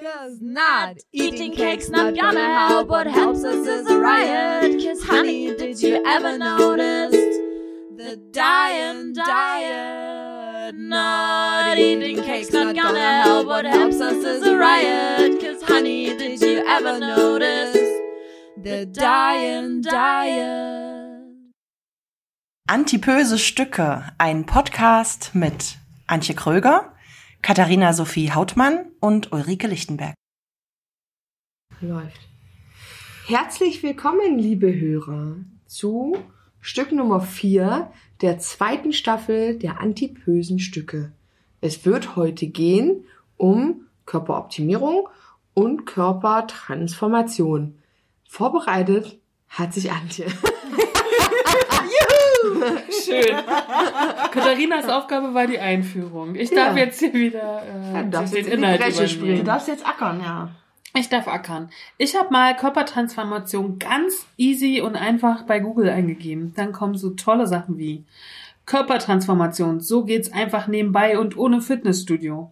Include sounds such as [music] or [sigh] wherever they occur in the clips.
Cause not eating cake's not gonna help. What helps us is a riot. Cause honey, did you ever notice the dying diet? Not eating cake's not gonna help. What helps us is a riot. Cause honey, did you ever notice the dying diet? Antipöse Stücke, ein Podcast mit Antje Kröger, Katharina Sophie Hautmann und Ulrike Lichtenberg. Läuft. Herzlich willkommen, liebe Hörer, zu Stück Nummer 4 der zweiten Staffel der Antipösen Stücke. Es wird heute gehen um Körperoptimierung und Körpertransformation. Vorbereitet hat sich Antje. [laughs] [laughs] Schön. Katharinas Aufgabe war die Einführung. Ich darf Ja. jetzt hier wieder äh, Du darfst den jetzt in die Inhalt springen. Du darfst jetzt ackern, ja. Ich darf ackern. Ich habe mal Körpertransformation ganz easy und einfach bei Google eingegeben. Dann kommen so tolle Sachen wie Körpertransformation, so geht's einfach nebenbei und ohne Fitnessstudio.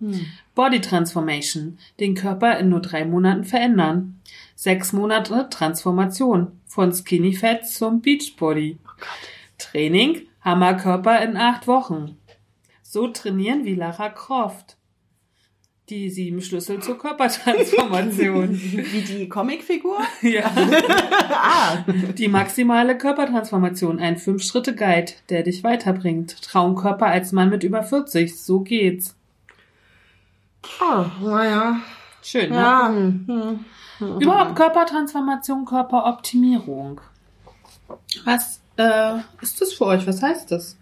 Body Transformation, den Körper in nur drei Monaten verändern. Sechs Monate Transformation, von Skinny Fat zum Beachbody. Training, Hammerkörper in acht Wochen. So trainieren wie Lara Croft. Die sieben Schlüssel zur Körpertransformation. [laughs] Wie die Comicfigur? [laughs] ja. [laughs] ah, Die maximale Körpertransformation, ein Fünf-Schritte-Guide, der dich weiterbringt. Traumkörper als Mann mit über 40, so geht's. Oh, naja. Schön, ne? ja. hm. Überhaupt Körpertransformation, Körperoptimierung. Was äh, ist das für euch? Was heißt das?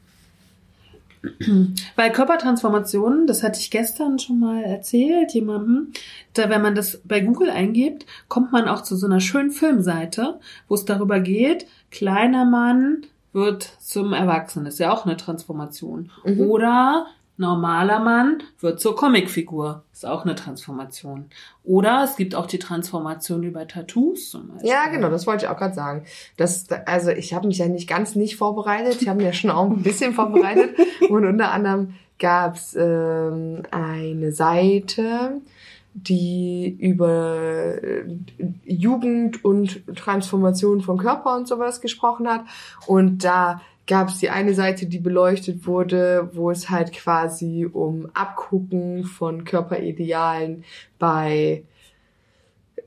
[clears throat] Weil Körpertransformation, das hatte ich gestern schon mal erzählt, jemandem, da wenn man das bei Google eingibt, kommt man auch zu so einer schönen Filmseite, wo es darüber geht, kleiner Mann wird zum Erwachsenen, ist ja auch eine Transformation. Mhm. Oder normaler Mann wird zur Comicfigur, ist auch eine Transformation. Oder es gibt auch die Transformation über Tattoos zum Beispiel. Ja, genau, das wollte ich auch gerade sagen. Das, also ich habe mich ja nicht ganz nicht vorbereitet. Ich habe mir schon auch ein bisschen vorbereitet. Und unter anderem gab's ähm, eine Seite, die über äh, Jugend und Transformation von Körper und sowas gesprochen hat. Und da gab es die eine Seite, die beleuchtet wurde, wo es halt quasi um Abgucken von Körperidealen bei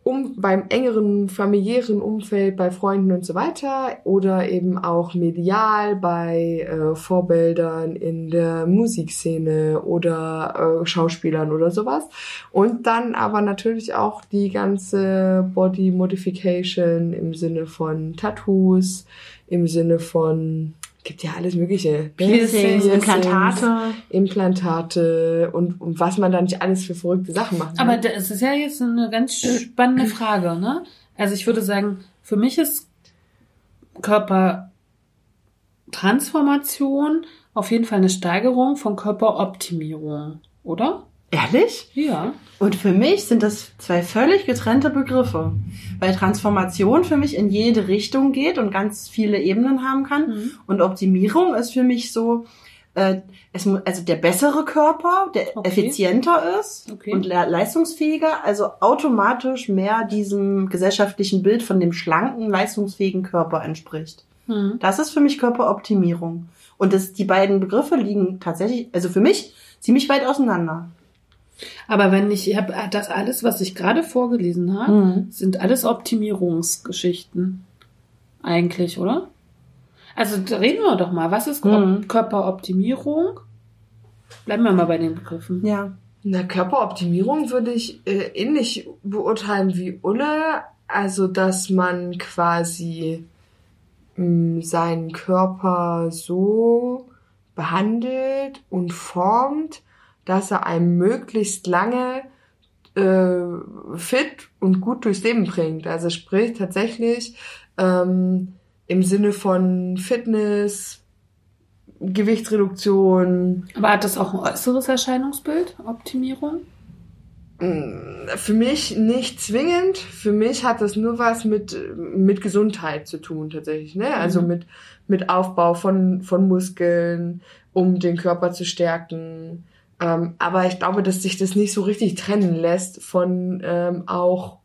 um, beim engeren familiären Umfeld, bei Freunden und so weiter oder eben auch medial bei äh, Vorbildern in der Musikszene oder äh, Schauspielern oder sowas. Und dann aber natürlich auch die ganze Body Modification im Sinne von Tattoos, im Sinne von gibt ja alles mögliche. ne? Piercings, Implantate. Implantate und, und was man da nicht alles für verrückte Sachen macht. Aber da- es ist ja jetzt eine ganz spannende Frage, ne? Also ich würde sagen, für mich ist Körpertransformation auf jeden Fall eine Steigerung von Körperoptimierung, oder? Ehrlich? Ja. Und für mich sind das zwei völlig getrennte Begriffe. Weil Transformation für mich in jede Richtung geht und ganz viele Ebenen haben kann. Mhm. Und Optimierung ist für mich so, äh, es, also der bessere Körper, der Okay. effizienter ist Okay. und le- leistungsfähiger, also automatisch mehr diesem gesellschaftlichen Bild von dem schlanken, leistungsfähigen Körper entspricht. Mhm. Das ist für mich Körperoptimierung. Und das, die beiden Begriffe liegen tatsächlich, also für mich, ziemlich weit auseinander. Aber wenn ich, ich habe das alles, was ich gerade vorgelesen habe, Mhm. sind alles Optimierungsgeschichten. Eigentlich, oder? Also reden wir doch mal. Was ist Mhm. Körperoptimierung? Bleiben wir mal bei den Begriffen. Ja. Na, Körperoptimierung würde ich äh, ähnlich beurteilen wie Ulle. Also, dass man quasi mh, seinen Körper so behandelt und formt, dass er einem möglichst lange äh, fit und gut durchs Leben bringt. Also sprich tatsächlich ähm, im Sinne von Fitness, Gewichtsreduktion, Aber hat das auch ein äußeres Erscheinungsbild? Optimierung? Mm, Für mich nicht zwingend. Für mich hat das nur was mit, mit Gesundheit zu tun, tatsächlich, ne? Also Mhm. mit, mit Aufbau von, von Muskeln, um den Körper zu stärken, Ähm, aber ich glaube, dass sich das nicht so richtig trennen lässt von ähm, auch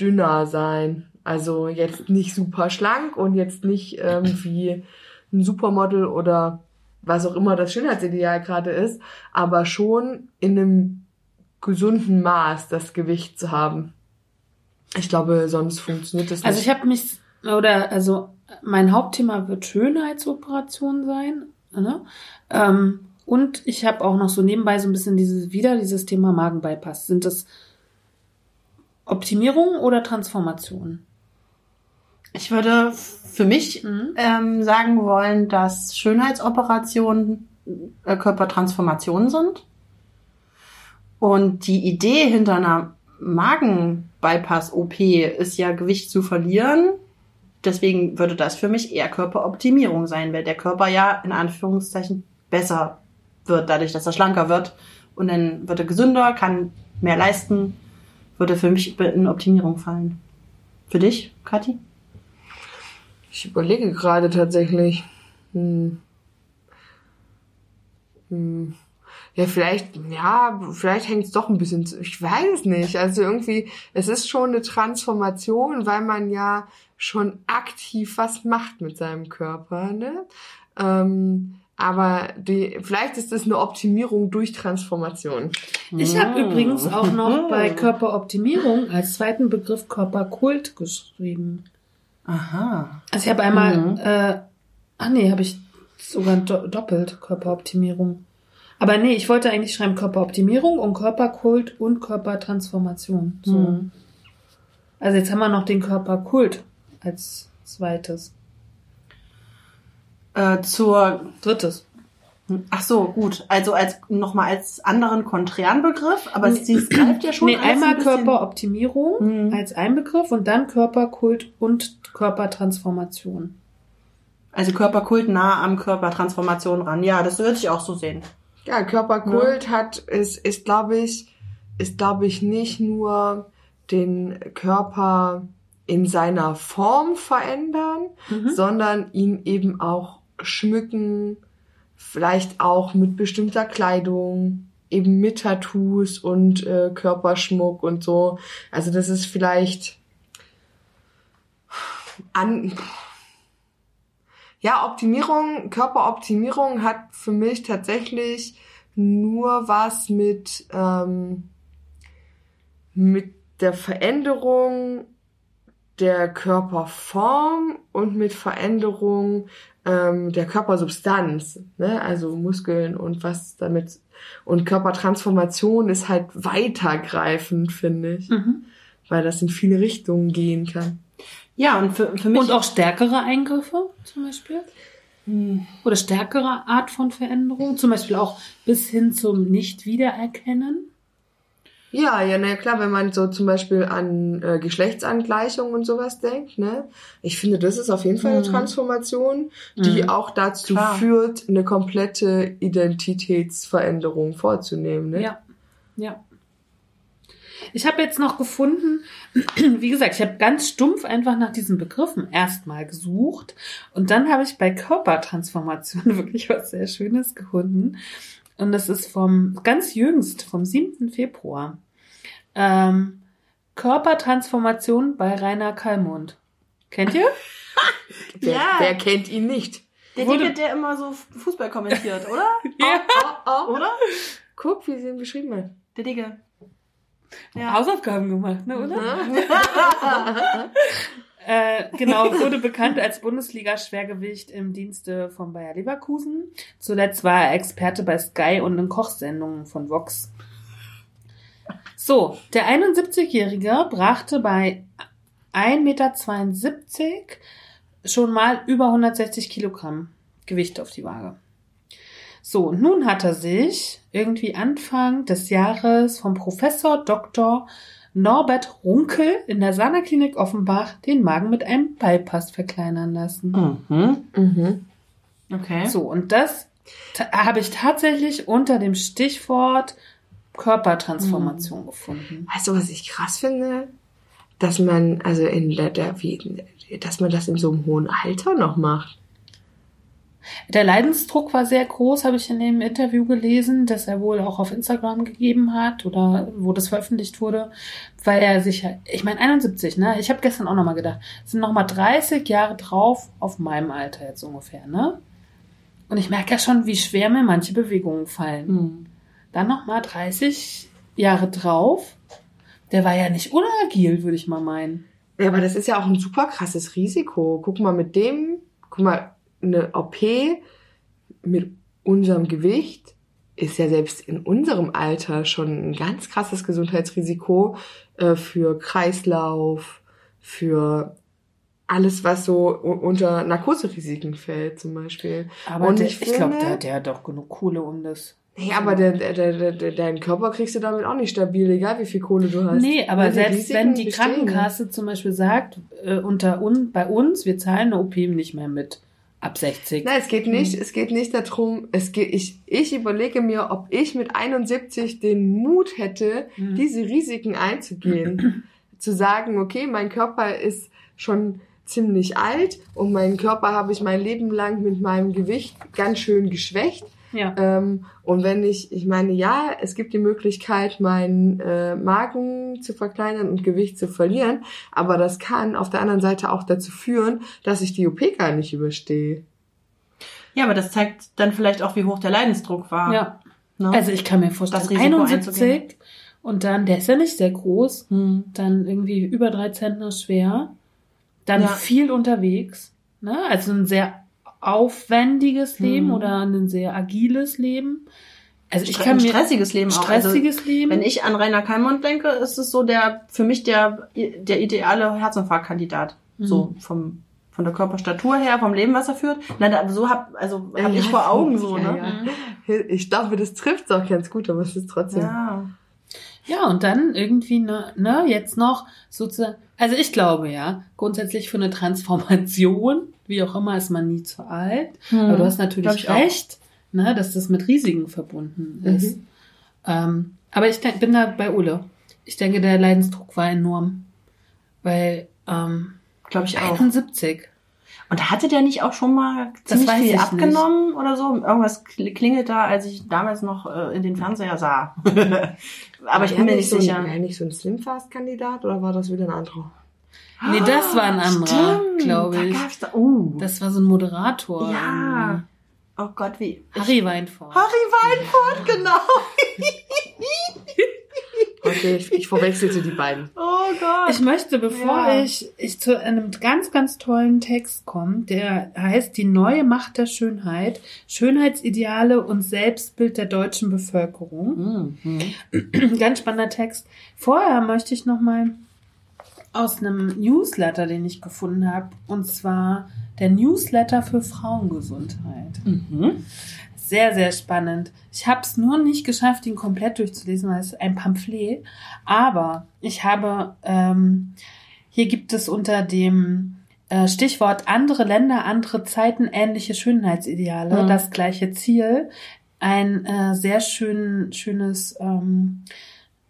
dünner sein. Also jetzt nicht super schlank und jetzt nicht ähm, wie ein Supermodel oder was auch immer das Schönheitsideal gerade ist, aber schon in einem gesunden Maß das Gewicht zu haben. Ich glaube, sonst funktioniert das nicht. Also ich habe mich, oder also mein Hauptthema wird Schönheitsoperation sein. Ne? Ähm, und ich habe auch noch so nebenbei so ein bisschen dieses wieder dieses Thema Magenbypass. Sind das Optimierung oder Transformation? Ich würde für mich Mhm. ähm, sagen wollen, dass Schönheitsoperationen äh, Körpertransformationen sind. Und die Idee hinter einer Magen-Bypass-OP ist ja, Gewicht zu verlieren. Deswegen würde das für mich eher Körperoptimierung sein, weil der Körper ja in Anführungszeichen besser wird, dadurch, dass er schlanker wird. Und dann wird er gesünder, kann mehr leisten, würde für mich in Optimierung fallen. Für dich, Kathi? Ich überlege gerade tatsächlich. Hm. Hm. Ja, vielleicht, ja, vielleicht hängt es doch ein bisschen zu. Ich weiß es nicht. Also irgendwie, es ist schon eine Transformation, weil man ja schon aktiv was macht mit seinem Körper, ne? Ähm, aber die, vielleicht ist es eine Optimierung durch Transformation. Ich habe übrigens auch noch bei Körperoptimierung als zweiten Begriff Körperkult geschrieben. Aha. Also ich habe einmal, Mhm. äh, ach nee, habe ich sogar do doppelt Körperoptimierung. Aber nee, ich wollte eigentlich schreiben Körperoptimierung und Körperkult und Körpertransformation. So. Mhm. Also jetzt haben wir noch den Körperkult als zweites. Äh, zur Drittes. Ach so, gut. Also als nochmal als anderen konträren Begriff, aber es sie greift ja schon. nee, ein einmal bisschen- Körperoptimierung Mhm. als ein Begriff und dann Körperkult und Körpertransformation. Also Körperkult nah am Körpertransformation ran. Ja, das würde ich auch so sehen. Ja, Körperkult hat, ist, ist glaube ich, ist glaube ich nicht nur den Körper in seiner Form verändern, Mhm. sondern ihn eben auch schmücken, vielleicht auch mit bestimmter Kleidung, eben mit Tattoos und äh, Körperschmuck und so. Also das ist vielleicht an ja, Optimierung, Körperoptimierung hat für mich tatsächlich nur was mit, ähm, mit der Veränderung der Körperform und mit Veränderung ähm, der Körpersubstanz, ne? also Muskeln und was damit und Körpertransformation ist halt weitergreifend, finde ich, Mhm. weil das in viele Richtungen gehen kann. Ja, und für, für mich Und auch stärkere Eingriffe zum Beispiel? Hm. Oder stärkere Art von Veränderung? Zum Beispiel auch bis hin zum Nicht-Wiedererkennen? Ja, ja, na klar, wenn man so zum Beispiel an äh, Geschlechtsangleichung und sowas denkt, ne? Ich finde, das ist auf jeden Fall eine Mhm. Transformation, die Mhm. auch dazu Klar. führt, eine komplette Identitätsveränderung vorzunehmen, ne? Ja. Ja. Ich habe jetzt noch gefunden, [clears throat] wie gesagt, ich habe ganz stumpf einfach nach diesen Begriffen erstmal gesucht und dann habe ich bei Körpertransformation [laughs] wirklich was sehr Schönes gefunden. Und das ist vom ganz jüngst, vom 7. Februar. Ähm, Körpertransformation bei Rainer Kallmund. Kennt ihr? [laughs] Wer, Ja. wer kennt ihn nicht? der wurde- Dicke, der immer so Fußball kommentiert, oder? [laughs] Ja. Oh, oh. Oder? Guck, wie sie ihn beschrieben hat. Der Dicke. Ja. Hausaufgaben gemacht, ne, oder? [laughs] Äh, genau, [laughs] wurde bekannt als Bundesliga-Schwergewicht im Dienste von Bayer Leverkusen. Zuletzt war er Experte bei Sky und in Kochsendungen von Vox. So, der 71-Jährige brachte bei 1,72 Meter schon mal über 160 Kilogramm Gewicht auf die Waage. So, nun hat er sich irgendwie Anfang des Jahres vom Professor Dr. Norbert Runkel in der Sana-Klinik Offenbach den Magen mit einem Bypass verkleinern lassen. Mhm. Mhm. Okay. So, und das habe ich tatsächlich unter dem Stichwort Körpertransformation gefunden. Weißt du, was ich krass finde? Dass man, also in der wie, dass man das in so einem hohen Alter noch macht. Der Leidensdruck war sehr groß, habe ich in dem Interview gelesen, das er wohl auch auf Instagram gegeben hat oder wo das veröffentlicht wurde, weil er sich, ich meine 71, ne? Ich habe gestern auch nochmal gedacht, es sind nochmal 30 Jahre drauf auf meinem Alter jetzt ungefähr, ne? Und ich merke ja schon, wie schwer mir manche Bewegungen fallen. Hm. Dann nochmal 30 Jahre drauf. Der war ja nicht unagil, würde ich mal meinen. Ja, aber das ist ja auch ein super krasses Risiko. Guck mal, mit dem, guck mal, eine OP mit unserem Gewicht ist ja selbst in unserem Alter schon ein ganz krasses Gesundheitsrisiko äh, für Kreislauf, für alles, was so unter Narkoserisiken fällt, zum Beispiel. Aber Und der, ich ich, glaube, der, der hat doch genug Kohle um das. Nee, aber der, der, der, deinen Körper kriegst du damit auch nicht stabil, egal wie viel Kohle du hast. Nee, aber selbst wenn die bestehen. Krankenkasse zum Beispiel sagt, äh, unter un, bei uns, wir zahlen eine OP nicht mehr mit ab 60. Nein, es geht nicht, Hm. es geht nicht darum, es geht, ich, ich überlege mir, ob ich mit 71 den Mut hätte, Hm. diese Risiken einzugehen. [clears throat] zu sagen, okay, mein Körper ist schon ziemlich alt und meinen Körper habe ich mein Leben lang mit meinem Gewicht ganz schön geschwächt. Ja. Ähm, und wenn ich, ich meine, ja, es gibt die Möglichkeit, meinen äh, Magen zu verkleinern und Gewicht zu verlieren, aber das kann auf der anderen Seite auch dazu führen, dass ich die OP gar nicht überstehe. Ja, aber das zeigt dann vielleicht auch, wie hoch der Leidensdruck war. ja. Ne? Also ich kann mir vorstellen, Das Risiko 71 und dann, der ist ja nicht sehr groß, hm. dann irgendwie über drei Zentner schwer, dann Ja. viel unterwegs, ne? Also ein sehr aufwendiges Leben Mhm. oder ein sehr agiles Leben. Also ich kann ein mir stressiges Leben auch. Also, stressiges Leben. Wenn ich an Rainer Kalmund denke, ist es so der für mich der der ideale Herzinfarktkandidat. Mhm. So vom von der Körperstatur her, vom Leben, was er führt. Na, da, so hab also hab ich vor Augen so, ja, ne? Ja. Ich glaube, das trifft auch ganz gut, aber es ist trotzdem. Ja. Ja, und dann irgendwie, ne, ne, jetzt noch sozusagen, also ich glaube ja, grundsätzlich für eine Transformation, wie auch immer, ist man nie zu alt. Aber du hast Hm. Natürlich auch. recht, ne, dass das mit Risiken verbunden ist. Mhm. Ähm, aber ich denk, bin da bei Ulle. Ich denke, der Leidensdruck war enorm. Weil, ähm, Glaube ich auch. 71. Und hatte der nicht auch schon mal Das ziemlich viel abgenommen oder so? Irgendwas kl- klingelt da, als ich damals noch äh, in den Fernseher sah. [laughs] Aber ich bin mir nicht so sicher. Ein, war er nicht so ein Slimfast-Kandidat oder war das wieder ein anderer? Nee, das war ein anderer, Stimmt, glaube da ich. gab's Da, uh. Das war so ein Moderator. ja. Oh Gott, wie. Harry Weinfurt. Harry Weinfurt, genau. [laughs] [laughs] Okay, ich, ich verwechselte die beiden. Oh Gott. Ich möchte, bevor Ja. ich, ich zu einem ganz, ganz tollen Text komme, der heißt Die neue Macht der Schönheit, Schönheitsideale und Selbstbild der deutschen Bevölkerung. Mhm. ganz spannender Text. Vorher möchte ich nochmal aus einem Newsletter, den ich gefunden habe, und zwar der Newsletter für Frauengesundheit. Mhm. Sehr, sehr spannend. Ich habe es nur nicht geschafft, ihn komplett durchzulesen, weil es ein Pamphlet. Aber ich habe, ähm, hier gibt es unter dem äh, Stichwort andere Länder, andere Zeiten, ähnliche Schönheitsideale, Mhm. das gleiche Ziel, ein äh, sehr schön, schönes, ähm,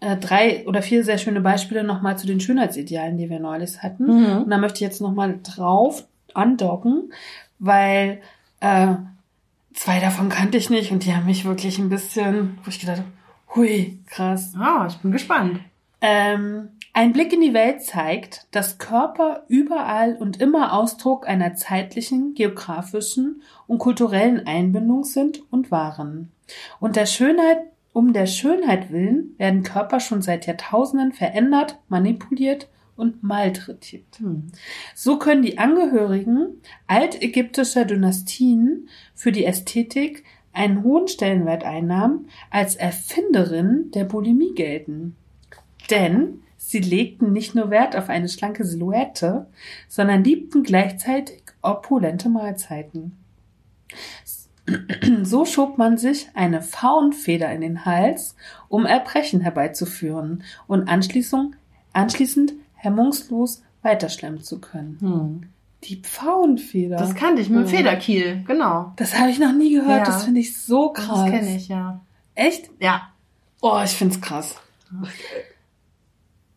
äh, drei oder vier sehr schöne Beispiele nochmal zu den Schönheitsidealen, die wir neulich hatten. Mhm. Und da möchte ich jetzt nochmal drauf andocken, weil äh, zwei davon kannte ich nicht und die haben mich wirklich ein bisschen, wo ich gedacht habe, hui, krass. Ah, ich bin gespannt. Ähm, ein Blick in die Welt zeigt, dass Körper überall und immer Ausdruck einer zeitlichen, geografischen und kulturellen Einbindung sind und waren. Und der Schönheit, um der Schönheit willen werden Körper schon seit Jahrtausenden verändert, manipuliert und malträtiert. Hm. So können die Angehörigen altägyptischer Dynastien für die Ästhetik einen hohen Stellenwert einnahmen, als Erfinderin der Bulimie gelten. Denn sie legten nicht nur Wert auf eine schlanke Silhouette, sondern liebten gleichzeitig opulente Mahlzeiten. So schob man sich eine Faunfeder in den Hals, um Erbrechen herbeizuführen und anschließend, anschließend hemmungslos weiterschlemmen zu können. Hm. Die Pfauenfeder. Das kannte ich mit dem Oh. Federkiel, genau. Das habe ich noch nie gehört. Ja. Das finde ich so Das krass. kenne ich, ja. Echt? Ja. Oh, ich find's krass.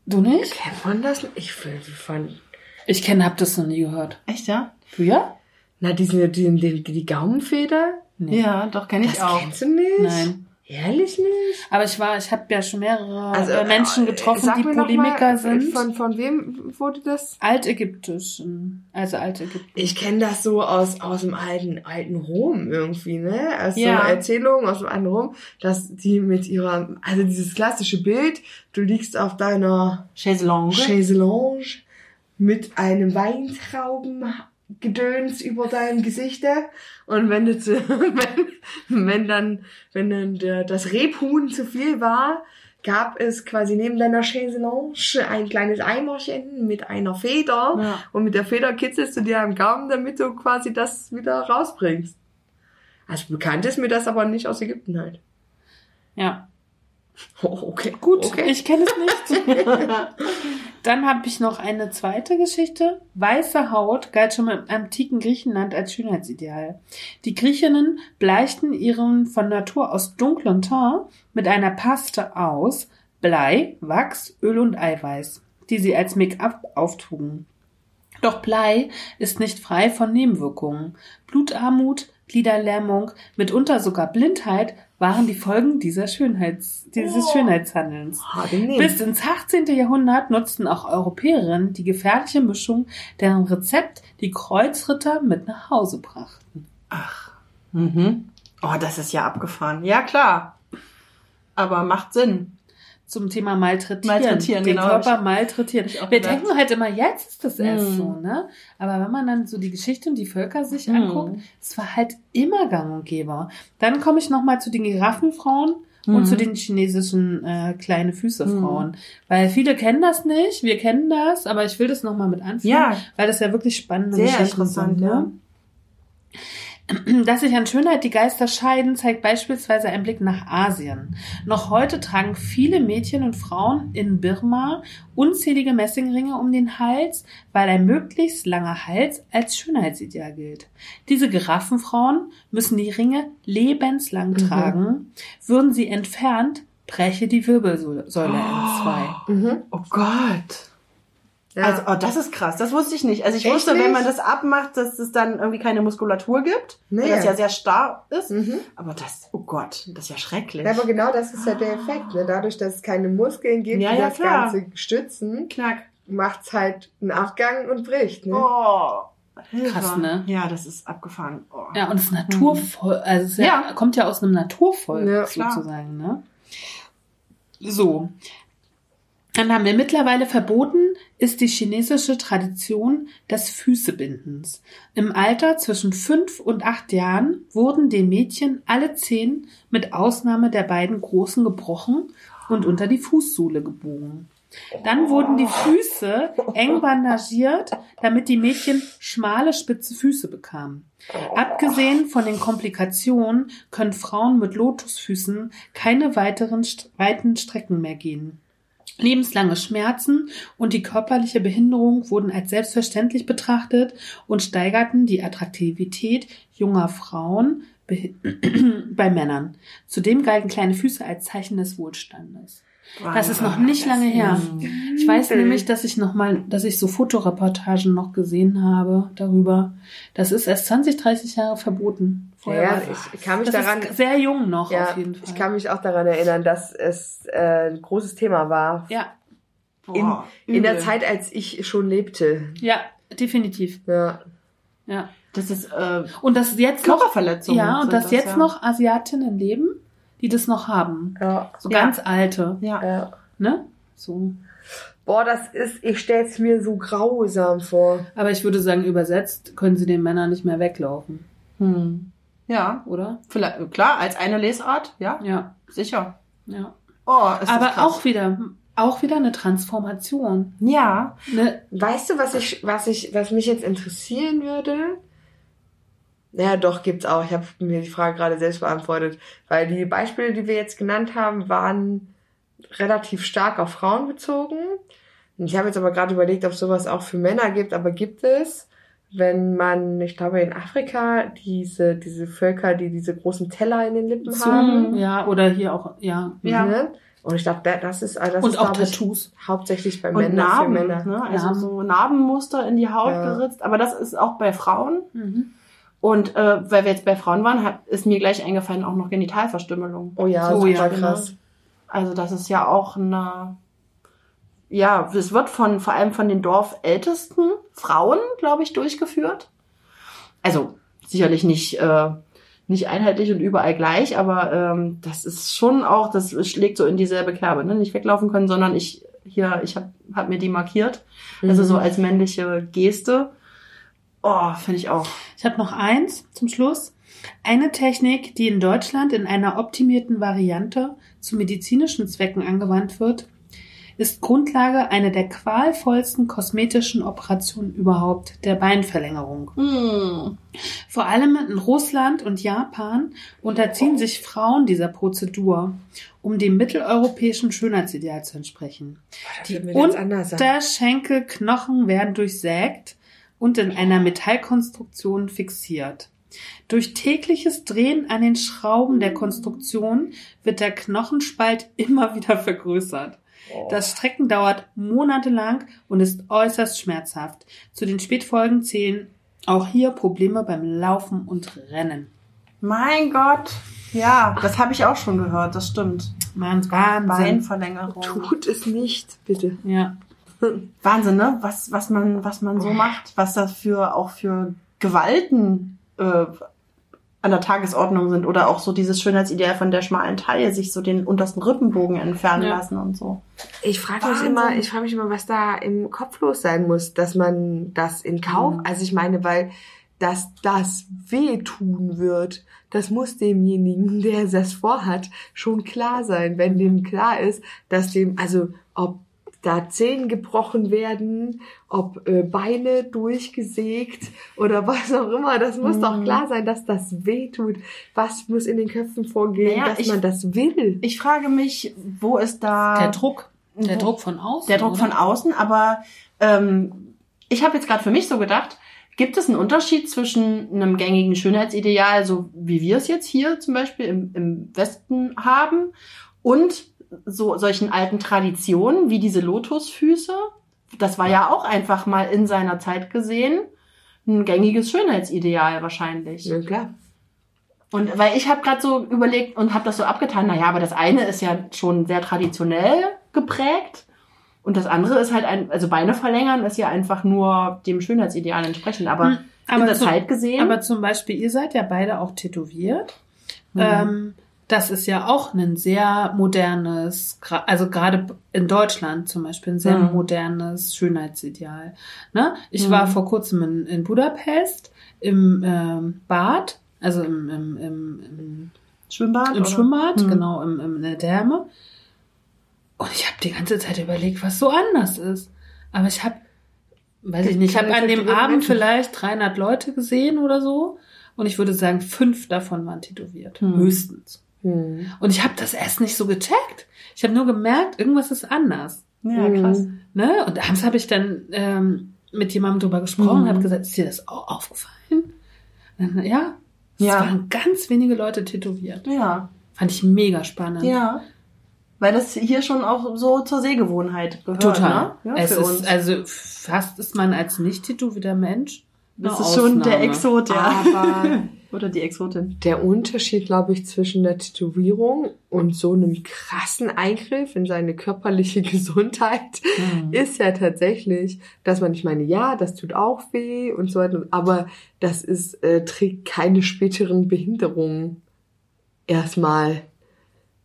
Du nicht? Kennt man das? Ich fand, Ich kenne, hab das noch nie gehört. Echt, ja? Du ja? Na, diesen, die, die, die Gaumenfeder? Nee. Ja, doch, kenne ich Das auch. kennst du nicht? Nein. Ehrlich nicht? Aber ich war, ich habe ja schon mehrere Also, äh, Menschen äh, getroffen, die Polemiker mal, sind. Von, von wem wurde das? Altägyptischen, also Altägypten. Ich kenne das so aus, aus dem alten, alten Rom irgendwie, ne? Aus Ja. so Erzählungen aus dem alten Rom, dass die mit ihrer, also dieses klassische Bild, du liegst auf deiner Chaiselongue. Chaiselange mit einem Weintraubengedöns über deinem Gesichte und wenn du [laughs] zu, wenn, wenn dann, wenn dann der, das Rebhuhn zu viel war, gab es quasi neben deiner Chaiselange ein kleines Eimerchen mit einer Feder Ja. und mit der Feder kitzelst du dir am Gaumen, damit du quasi das wieder rausbringst. Also bekannt ist mir das aber nicht aus Ägypten halt. Ja, Oh, [laughs] okay. gut, Okay. ich kenne es nicht. [laughs] Dann habe ich noch eine zweite Geschichte. Weiße Haut galt schon im antiken Griechenland als Schönheitsideal. Die Griechinnen bleichten ihren von Natur aus dunklen Teint mit einer Paste aus Blei, Wachs, Öl und Eiweiß, die sie als Make-up auftrugen. Doch Blei ist nicht frei von Nebenwirkungen. Blutarmut, Gliederlähmung, mitunter sogar Blindheit waren die Folgen dieser Schönheits, dieses Oh. Schönheitshandelns. Nehmen. Bis ins 18. Jahrhundert nutzten auch Europäerinnen die gefährliche Mischung, deren Rezept die Kreuzritter mit nach Hause brachten. Mhm. Oh, das ist ja abgefahren. Ja, klar. Aber macht Sinn. Zum Thema Malträtieren. Malträtieren, den genau, Körper malträtieren. Wir gedacht. denken halt immer, jetzt ist das erst Mhm. so, ne? Aber wenn man dann so die Geschichte und die Völker sich Mhm. anguckt, es war halt immer gang und gäbe. Dann komme ich nochmal zu den Giraffenfrauen und Mhm. zu den chinesischen äh, kleine Füße-Frauen. Weil viele kennen das nicht, wir kennen das, aber ich will das nochmal mit anführen, Ja. weil das ja wirklich spannende Sehr Geschichten interessant, sind. Ne? [clears throat] Dass sich an Schönheit die Geister scheiden, zeigt beispielsweise ein Blick nach Asien. Noch heute tragen viele Mädchen und Frauen in Birma unzählige Messingringe um den Hals, weil ein möglichst langer Hals als Schönheitsideal gilt. Diese Giraffenfrauen müssen die Ringe lebenslang Mhm. tragen. Würden sie entfernt, breche die Wirbelsäule in zwei. Mhm. Oh Gott. Ja. Also, oh, das ist krass. Das wusste ich nicht. Also ich Echt wusste, wenn nicht? man das abmacht, dass es dann irgendwie keine Muskulatur gibt. Nee. Weil das ja sehr starr ist. mhm. Aber das, oh Gott, das ist ja schrecklich. Ja, aber genau das ist ja der Effekt. Ne? Dadurch, dass es keine Muskeln gibt, Ja, die ja, das klar. Ganze stützen, Knack. macht's halt einen Abgang und bricht. Ne? Oh. Hilfe. Krass, ne? Ja, das ist abgefahren. Oh. Ja, und es ist naturvoll, also es ja, Ja. kommt ja aus einem Naturvolk Ja, sozusagen, ne? So. Dann haben wir mittlerweile verboten, ist die chinesische Tradition des Füßebindens. Im Alter zwischen fünf und acht Jahren wurden den Mädchen alle Zehen mit Ausnahme der beiden großen gebrochen und unter die Fußsohle gebogen. Dann wurden die Füße eng bandagiert, damit die Mädchen schmale, spitze Füße bekamen. Abgesehen von den Komplikationen können Frauen mit Lotusfüßen keine weiteren weiten Strecken mehr gehen. Lebenslange Schmerzen und die körperliche Behinderung wurden als selbstverständlich betrachtet und steigerten die Attraktivität junger Frauen be- [clears throat] bei Männern. Zudem galten kleine Füße als Zeichen des Wohlstandes. Das ist noch nicht lange her. Ich weiß nämlich, dass ich noch mal, dass ich so Fotoreportagen noch gesehen habe darüber. Das ist erst 20, 30 Jahre verboten. Vorher Ja, ich kann mich das daran, ist sehr jung noch ja, auf jeden Fall. ich kann mich auch daran erinnern, dass es äh, ein großes Thema war. ja, Boah, In der übel. Zeit, als ich schon lebte. ja, definitiv. Ja. Ja. Das ist äh, Und dass jetzt noch, Körperverletzungen. ja, und dass das, jetzt ja. noch Asiatinnen leben, die das noch haben. ja. So Ja. ganz alte, Ja. ja. ne? So. Boah, das ist, ich stell's mir so grausam vor. Aber ich würde sagen, übersetzt können sie den Männern nicht mehr weglaufen, Hm. Ja, oder? vielleicht, klar, als eine Lesart, ja, Ja, sicher. ja. Oh, ist das Aber krass. auch wieder, auch wieder eine Transformation. Ja. Ne? Weißt du, was ich, was ich, was mich jetzt interessieren würde? Ja, doch, gibt's auch. Ich habe mir die Frage gerade selbst beantwortet, weil die Beispiele, die wir jetzt genannt haben, waren relativ stark auf Frauen bezogen. Und ich habe jetzt aber gerade überlegt, ob sowas auch für Männer gibt, aber gibt es, wenn man, ich glaube in Afrika, diese, diese Völker, die diese großen Teller in den Lippen haben. Ja, oder hier auch, ja. Ja. Ne? Und ich glaube, das ist, das Und ist, auch glaub ich, Tattoos. hauptsächlich bei Und Männern Narben, für Männer. ne? also Narben. so Narbenmuster in die Haut Ja. geritzt. Aber das ist auch bei Frauen. Mhm. Und äh, weil wir jetzt bei Frauen waren, hat, ist mir gleich eingefallen auch noch Genitalverstümmelung. Oh ja, So, super ja, krass. Also das ist ja auch eine, ja, es wird von vor allem von den Dorfältesten Frauen, glaube ich, durchgeführt. Also sicherlich nicht äh, nicht einheitlich und überall gleich, aber ähm, das ist schon auch, das schlägt so in dieselbe Kerbe, ne? Nicht weglaufen können, sondern ich hier, ich habe hab mir die markiert, also Mhm. so als männliche Geste. Oh, finde ich auch. Ich habe noch eins zum Schluss. Eine Technik, die in Deutschland in einer optimierten Variante zu medizinischen Zwecken angewandt wird, ist Grundlage einer der qualvollsten kosmetischen Operationen überhaupt, der Beinverlängerung. Hm. Vor allem in Russland und Japan unterziehen sich Frauen dieser Prozedur, um dem mitteleuropäischen Schönheitsideal zu entsprechen. Die anders sein. Unterschenkelknochen werden durchsägt und in einer Metallkonstruktion fixiert. Durch tägliches Drehen an den Schrauben der Konstruktion wird der Knochenspalt immer wieder vergrößert. Das Strecken dauert monatelang und ist äußerst schmerzhaft. Zu den Spätfolgen zählen auch hier Probleme beim Laufen und Rennen. Mein Gott. Ja, das habe ich auch schon gehört, das stimmt. Mann, Wahnsinn. Beinverlängerung. Tut es nicht, bitte. Ja. Wahnsinn, ne? Was, was man, was man so macht, was das für auch für Gewalten äh, an der Tagesordnung sind oder auch so dieses Schönheitsideal von der schmalen Taille, sich so den untersten Rippenbogen entfernen Ja. lassen und so. Ich frage mich immer, ich frage mich immer, was da im Kopf los sein muss, dass man das in Kauf, Mhm. also ich meine, weil dass das wehtun wird, das muss demjenigen, der das vorhat, schon klar sein, wenn dem klar ist, dass dem, also ob da Zehen gebrochen werden, ob äh, Beine durchgesägt oder [laughs] was auch immer, das muss doch Mhm. klar sein, dass das wehtut. Was muss in den Köpfen vorgehen, Naja, dass ich- man das will? Ich frage mich, wo ist da Der Druck. Der wo- Druck von außen. der Druck oder? von außen, aber ähm, ich habe jetzt gerade für mich so gedacht, gibt es einen Unterschied zwischen einem gängigen Schönheitsideal, so wie wir es jetzt hier zum Beispiel im, im Westen haben, und so solchen alten Traditionen wie diese Lotusfüße? Das war ja auch einfach mal in seiner Zeit gesehen ein gängiges Schönheitsideal wahrscheinlich. Ja, klar. Und weil ich habe gerade so überlegt und habe das so abgetan, naja, aber das eine ist ja schon sehr traditionell geprägt und das andere ist halt ein, also Beine verlängern ist ja einfach nur dem Schönheitsideal entsprechend, aber, Hm, aber in der zum- Zeit gesehen. Aber zum Beispiel, ihr seid ja beide auch tätowiert. Mhm. Ähm, das ist ja auch ein sehr modernes, also gerade in Deutschland zum Beispiel ein sehr Mhm. modernes Schönheitsideal. Ne? Ich Mhm. war vor kurzem in, in Budapest im ähm, Bad, also im, im, im, im, Schwimmbad? im oder? Schwimmbad, Mhm. genau, im, im, in der Therme. Und ich habe die ganze Zeit überlegt, was so anders ist. Aber ich habe, weiß ich nicht, ich habe an dem Abend Menschen. vielleicht 300 Leute gesehen oder so. Und ich würde sagen, fünf davon waren tätowiert. Hm. Höchstens. Hm. Und ich habe das erst nicht so gecheckt. Ich habe nur gemerkt, irgendwas ist anders. Ja, krass. Mhm. Ne? Und abends habe ich dann ähm, mit jemandem drüber gesprochen und Mhm. habe gesagt, ist dir das auch aufgefallen? Dann, ja, es Ja. waren ganz wenige Leute tätowiert. Ja, Fand ich mega spannend. ja. Weil das hier schon auch so zur Sehgewohnheit gehört. Total. Ne? Ja, es für ist, uns. also fast ist man als nicht tätowierter Mensch. das ist schon der Ausnahme. Exot, ja. Aber [laughs] Oder die Exotin. der Unterschied, glaube ich, zwischen der Tätowierung und so einem krassen Eingriff in seine körperliche [laughs] Gesundheit Mhm. ist ja tatsächlich, dass man, ich meine, ja, das tut auch weh und so weiter, aber das ist, äh, trägt keine späteren Behinderungen erstmal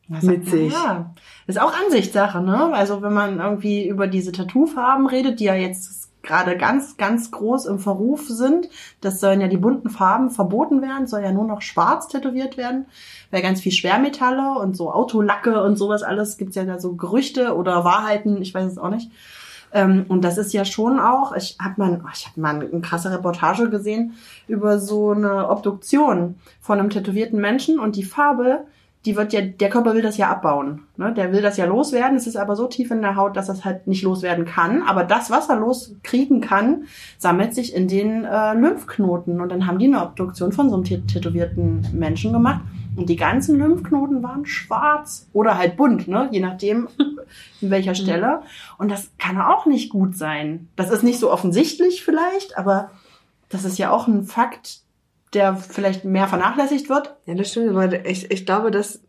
Was mit sich. Ja. Ist auch Ansichtssache, ne? Also wenn man irgendwie über diese Tattoofarben redet, die ja jetzt gerade ganz, ganz groß im Verruf sind, das sollen ja die bunten Farben verboten werden, soll ja nur noch schwarz tätowiert werden, weil ganz viel Schwermetalle und so Autolacke und sowas alles gibt's ja da so Gerüchte oder Wahrheiten, ich weiß es auch nicht. Ähm, und das ist ja schon auch, ich habe mal, ich habe mal eine krasse Reportage gesehen über so eine Obduktion von einem tätowierten Menschen und die Farbe, die wird ja, der Körper will das ja abbauen. Ne? Der will das ja loswerden. Es ist aber so tief in der Haut, dass das halt nicht loswerden kann. Aber das, was er loskriegen kann, sammelt sich in den äh, Lymphknoten. Und dann haben die eine Obduktion von so einem tät- tätowierten Menschen gemacht. Und die ganzen Lymphknoten waren schwarz oder halt bunt, ne? je nachdem [laughs] in welcher Stelle. Und das kann auch nicht gut sein. Das ist nicht so offensichtlich vielleicht, aber das ist ja auch ein Fakt, der vielleicht mehr vernachlässigt wird. Ja, das stimmt, aber ich, ich glaube, dass,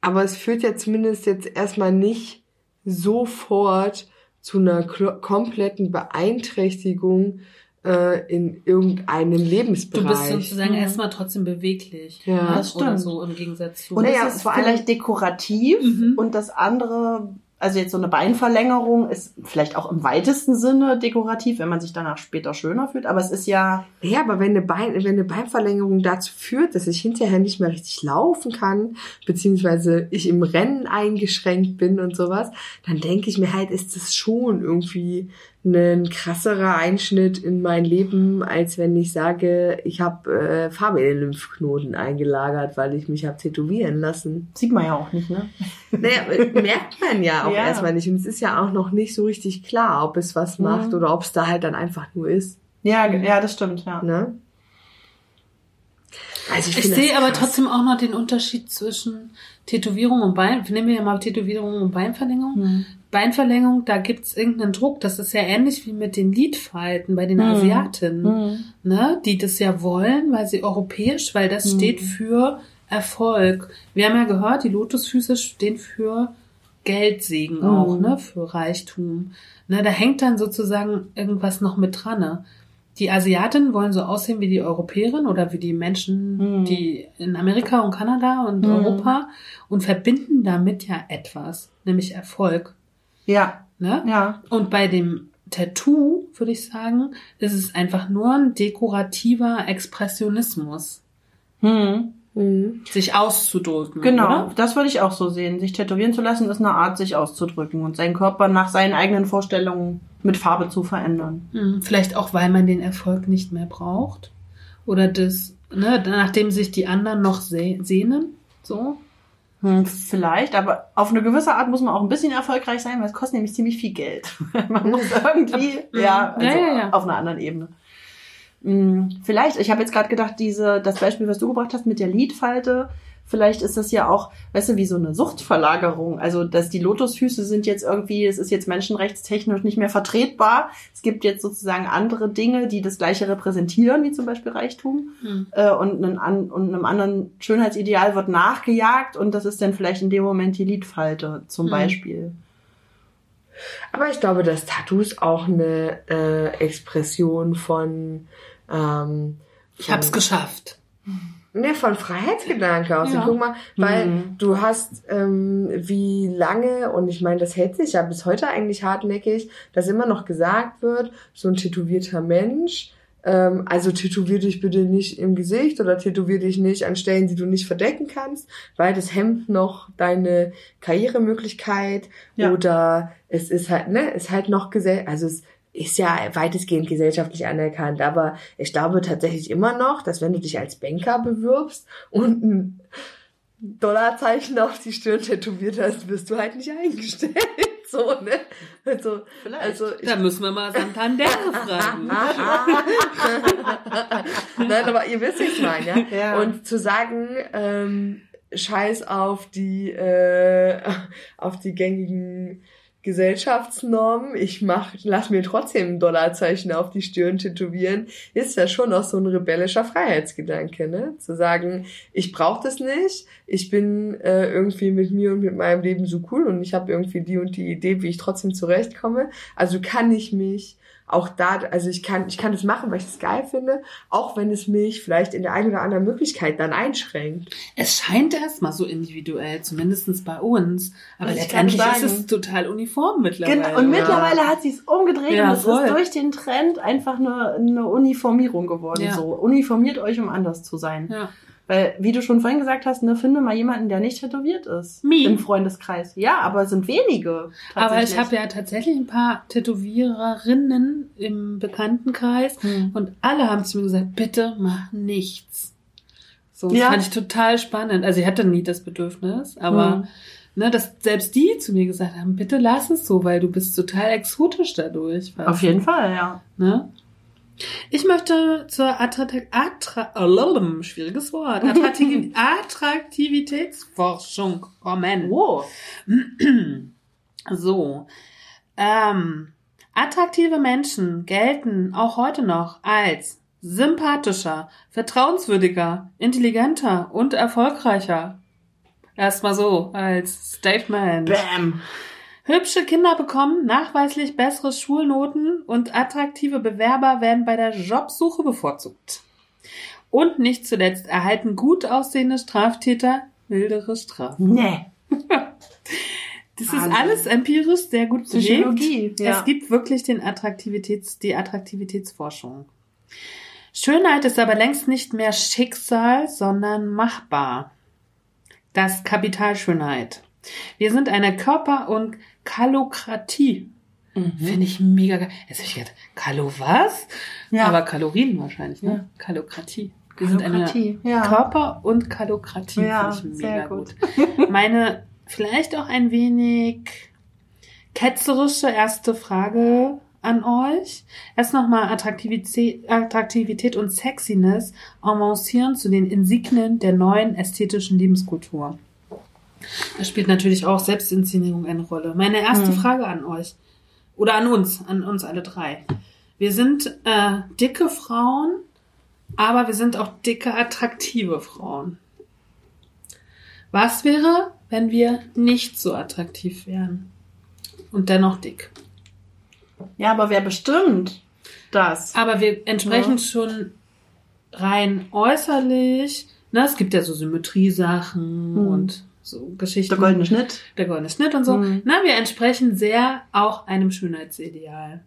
aber es führt ja zumindest jetzt erstmal nicht sofort zu einer kompletten Beeinträchtigung äh, in irgendeinem Du Lebensbereich. bist sozusagen Mhm. erstmal trotzdem beweglich. Ja, ne? das Oder stimmt. so im Gegensatz zu. Und Naja, es ist vor allem- vielleicht dekorativ Mhm. und das andere, also jetzt so eine Beinverlängerung ist vielleicht auch im weitesten Sinne dekorativ, wenn man sich danach später schöner fühlt. Aber es ist ja, Ja, aber wenn eine, Bein, wenn eine Beinverlängerung dazu führt, dass ich hinterher nicht mehr richtig laufen kann, beziehungsweise ich im Rennen eingeschränkt bin und sowas, dann denke ich mir halt, ist das schon irgendwie ein krasserer Einschnitt in mein Leben, als wenn ich sage, ich habe äh, Farbe in den Lymphknoten eingelagert, weil ich mich habe tätowieren lassen. sieht man ja auch nicht, ne? [laughs] Naja, äh, merkt man ja auch Ja. erstmal nicht. Und es ist ja auch noch nicht so richtig klar, ob es was macht Mhm. oder ob es da halt dann einfach nur ist. Ja, ja, das stimmt, ja. Ne? Also Ich finde sehe aber trotzdem auch noch den Unterschied zwischen Tätowierung und Bein. Nehmen wir ja mal Tätowierung und Beinverlängerung. Hm. Beinverlängerung, da gibt's irgendeinen Druck. Das ist ja ähnlich wie mit den Lidfalten bei den Mhm. Asiatinnen, Hm. ne? die das ja wollen, weil sie europäisch, weil das Mhm. steht für Erfolg. Wir haben ja gehört, die Lotusfüße stehen für Geldsegen Mhm. auch, ne? für Reichtum. Ne? Da hängt dann sozusagen irgendwas noch mit dran. Ne? Die Asiatinnen wollen so aussehen wie die Europäerinnen oder wie die Menschen, Mhm. die in Amerika und Kanada und Mhm. Europa und verbinden damit ja etwas, nämlich Erfolg. Ja, Ne? ja. Und bei dem Tattoo, würde ich sagen, ist es einfach nur ein dekorativer Expressionismus, Hm. Mhm. sich auszudrücken. Genau, Oder? das würde ich auch so sehen. Sich tätowieren zu lassen, ist eine Art, sich auszudrücken und seinen Körper nach seinen eigenen Vorstellungen mit Farbe zu verändern. Hm, Vielleicht auch, weil man den Erfolg nicht mehr braucht. Oder das, ne, nachdem sich die anderen noch seh sehnen. So. Hm, vielleicht, aber auf eine gewisse Art muss man auch ein bisschen erfolgreich sein, weil es kostet nämlich ziemlich viel Geld. [laughs] man muss irgendwie, Mhm. ja, also Ja, ja, ja. auf einer anderen Ebene. Hm, Vielleicht, ich habe jetzt gerade gedacht, diese, das Beispiel, was du gebracht hast mit der Lidfalte, vielleicht ist das ja auch, weißt du, wie so eine Suchtverlagerung. Also, dass die Lotusfüße sind jetzt irgendwie, es ist jetzt menschenrechtstechnisch nicht mehr vertretbar. Es gibt jetzt sozusagen andere Dinge, die das Gleiche repräsentieren, wie zum Beispiel Reichtum Hm. äh, und, einen, an, und einem anderen Schönheitsideal wird nachgejagt und das ist dann vielleicht in dem Moment die Lidfalte zum Mhm. Beispiel. Aber ich glaube, dass Tattoos auch eine äh, Expression von ähm, Ich hab's geschafft. Ne, von Freiheitsgedanke aus. Ja. Und guck mal, weil Mhm. du hast ähm, wie lange, und ich meine, das hält sich ja bis heute eigentlich hartnäckig, dass immer noch gesagt wird, so ein tätowierter Mensch, ähm, also tätowier dich bitte nicht im Gesicht oder tätowier dich nicht an Stellen, die du nicht verdecken kannst, weil das hemmt noch deine Karrieremöglichkeit Ja. oder es ist halt, ne, ist halt noch gesell, also es ist ja weitestgehend gesellschaftlich anerkannt, aber ich glaube tatsächlich immer noch, dass wenn du dich als Banker bewirbst und ein Dollarzeichen auf die Stirn tätowiert hast, wirst du halt nicht eingestellt. [laughs] So, ne? Also, Vielleicht. also ich, Da müssen wir mal Santander fragen. [laughs] Nein, aber ihr wisst, ich meine, ja? Ja. Und zu sagen, ähm, scheiß auf die, äh, auf die gängigen Gesellschaftsnormen, ich mach, lass mir trotzdem ein Dollarzeichen auf die Stirn tätowieren, ist ja schon auch so ein rebellischer Freiheitsgedanke, ne? Zu sagen, ich brauche das nicht, ich bin äh, irgendwie mit mir und mit meinem Leben so cool und ich habe irgendwie die und die Idee, wie ich trotzdem zurechtkomme. Also kann ich mich auch da, also ich kann, ich kann das machen, weil ich das geil finde, auch wenn es mich vielleicht in der einen oder anderen Möglichkeit dann einschränkt. Es scheint erstmal so individuell, zumindestens bei uns. Aber Ich kann letztendlich ist es total uniform mittlerweile. Genau. Und mittlerweile hat sie es umgedreht Ja, und es voll. ist durch den Trend einfach eine, eine Uniformierung geworden. Ja. So uniformiert euch, um anders zu sein. Ja. Weil, wie du schon vorhin gesagt hast, ne, finde mal jemanden, der nicht tätowiert ist. Me. Im Freundeskreis. Ja, aber es sind wenige. Aber ich habe ja tatsächlich ein paar Tätowiererinnen im Bekanntenkreis Hm. und alle haben zu mir gesagt, bitte mach nichts. So, das Ja. fand ich total spannend. Also ich hatte nie das Bedürfnis, aber Hm. ne, dass selbst die zu mir gesagt haben, bitte lass es so, weil du bist total exotisch dadurch. Auf jeden Fall, ja. Ne? Ich möchte zur Attrakt Attra Lalalala, schwieriges Wort. Attraktiv Attraktivitätsforschung kommen. Wow. So. Ähm, attraktive Menschen gelten auch heute noch als sympathischer, vertrauenswürdiger, intelligenter und erfolgreicher. Erstmal so als Statement. Bam. Hübsche Kinder bekommen nachweislich bessere Schulnoten und attraktive Bewerber werden bei der Jobsuche bevorzugt. Und nicht zuletzt erhalten gut aussehende Straftäter mildere Strafen. Nee. [laughs] Das Wahnsinn. ist alles empirisch sehr gut belegt. Psychologie, ja. Es gibt wirklich den Attraktivitäts, die Attraktivitätsforschung. Schönheit ist aber längst nicht mehr Schicksal, sondern machbar. Das Kapitalschönheit. Wir sind eine Körper- und Kalokratie. Finde ich mega geil. Jetzt hab ich gedacht, Kalo was? Ja. Aber Kalorien wahrscheinlich, ne? Ja. Kalokratie. Wir sind Kalokratie, eine ja. Körper- und Kalokratie. Ja, Finde ich sehr mega gut. gut. Meine vielleicht auch ein wenig ketzerische erste Frage an euch. Erst nochmal Attraktivität, Attraktivität und Sexiness avancieren zu den Insignien der neuen ästhetischen Lebenskultur. Da spielt natürlich auch Selbstinszenierung eine Rolle. Meine erste Hm. Frage an euch oder an uns, an uns alle drei. Wir sind äh, dicke Frauen, aber wir sind auch dicke, attraktive Frauen. Was wäre, wenn wir nicht so attraktiv wären und dennoch dick? Ja, aber wer bestimmt das? Aber wir entsprechen Ja. schon rein äußerlich. Ne, es gibt ja so Symmetriesachen Hm. und so Geschichten. Der goldene Schnitt. Der goldene Schnitt und so. Mhm. Na, wir entsprechen sehr auch einem Schönheitsideal.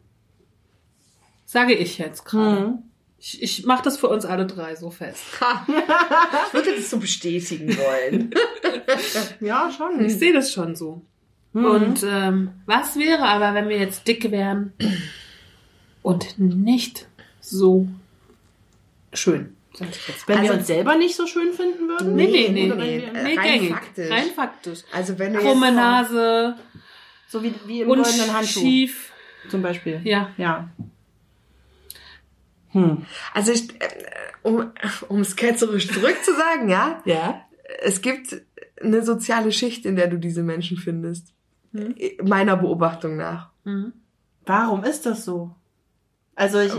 Sage ich jetzt gerade. Mhm. Ich, ich mache das für uns alle drei so fest. Ich würde das so bestätigen wollen. [laughs] Ja, schon. Ich sehe das schon so. Mhm. Und ähm, was wäre aber, wenn wir jetzt dick wären und nicht so schön? Wenn wir Also- uns selber nicht so schön finden würden? Nee, nee, nee, Oder nee. wenn wir- nee rein gängig. faktisch. Rein faktisch. Also wenn du Krumme jetzt, Nase So wie, wie im und goldenen Handschuh schief. zum Beispiel. Ja. Ja. Hm. also ich, äh, um um es ketzerisch zurückzusagen, ja, [laughs] Ja. es gibt eine soziale Schicht, in der du diese Menschen findest. Hm. Meiner Beobachtung nach. Mhm. Warum ist das so? Also ich,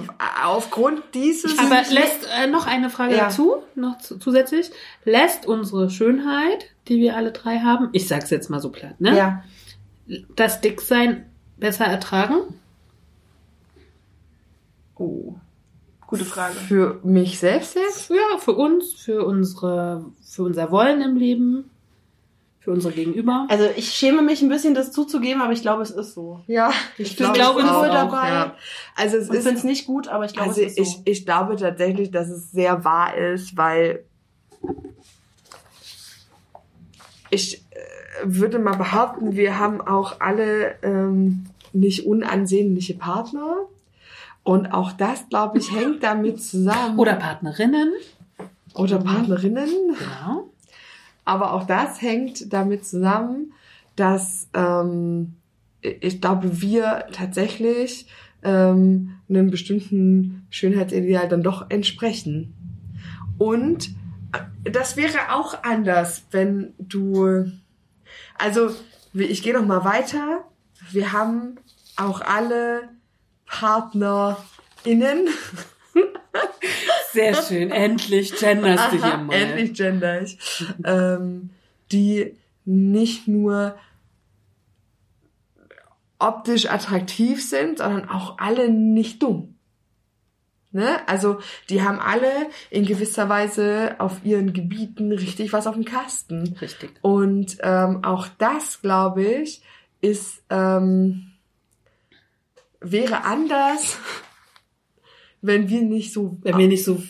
Aufgrund dieses. Aber lässt äh, noch eine Frage Ja. dazu, noch zu, zusätzlich. Lässt unsere Schönheit, die wir alle drei haben, ich sag's jetzt mal so platt, ne? ja. Das Dicksein besser ertragen? Oh. Gute Frage. für mich selbst jetzt? Ja, für uns, für unsere, für unser Wollen im Leben, für unsere Gegenüber. Also ich schäme mich ein bisschen, das zuzugeben, aber ich glaube, es ist so. Ja, Ich glaube, ich auch, bin wohl dabei. Ja. Also es Und ist finde es nicht gut, aber ich glaube, Also es ist ich, so. ich glaube tatsächlich, dass es sehr wahr ist, weil ich äh, würde mal behaupten, wir haben auch alle ähm, nicht unansehnliche Partner. Und auch das, glaube ich, hängt damit [laughs] zusammen. Oder Partnerinnen. oder Partnerinnen. Genau. Aber auch das hängt damit zusammen, dass ähm, ich glaube, wir tatsächlich ähm, einem bestimmten Schönheitsideal dann doch entsprechen. Und äh, das wäre auch anders, wenn du, also ich gehe noch mal weiter. Wir haben auch alle PartnerInnen. [laughs] Sehr schön. Endlich genderst du hier mal. Endlich gender ich. ähm, die nicht nur optisch attraktiv sind, sondern auch alle nicht dumm. Ne? Also die haben alle in gewisser Weise auf ihren Gebieten richtig was auf dem Kasten. Richtig. Und ähm, auch das, glaube ich, ist ähm, wäre anders, wenn wir nicht so Wenn wir nicht so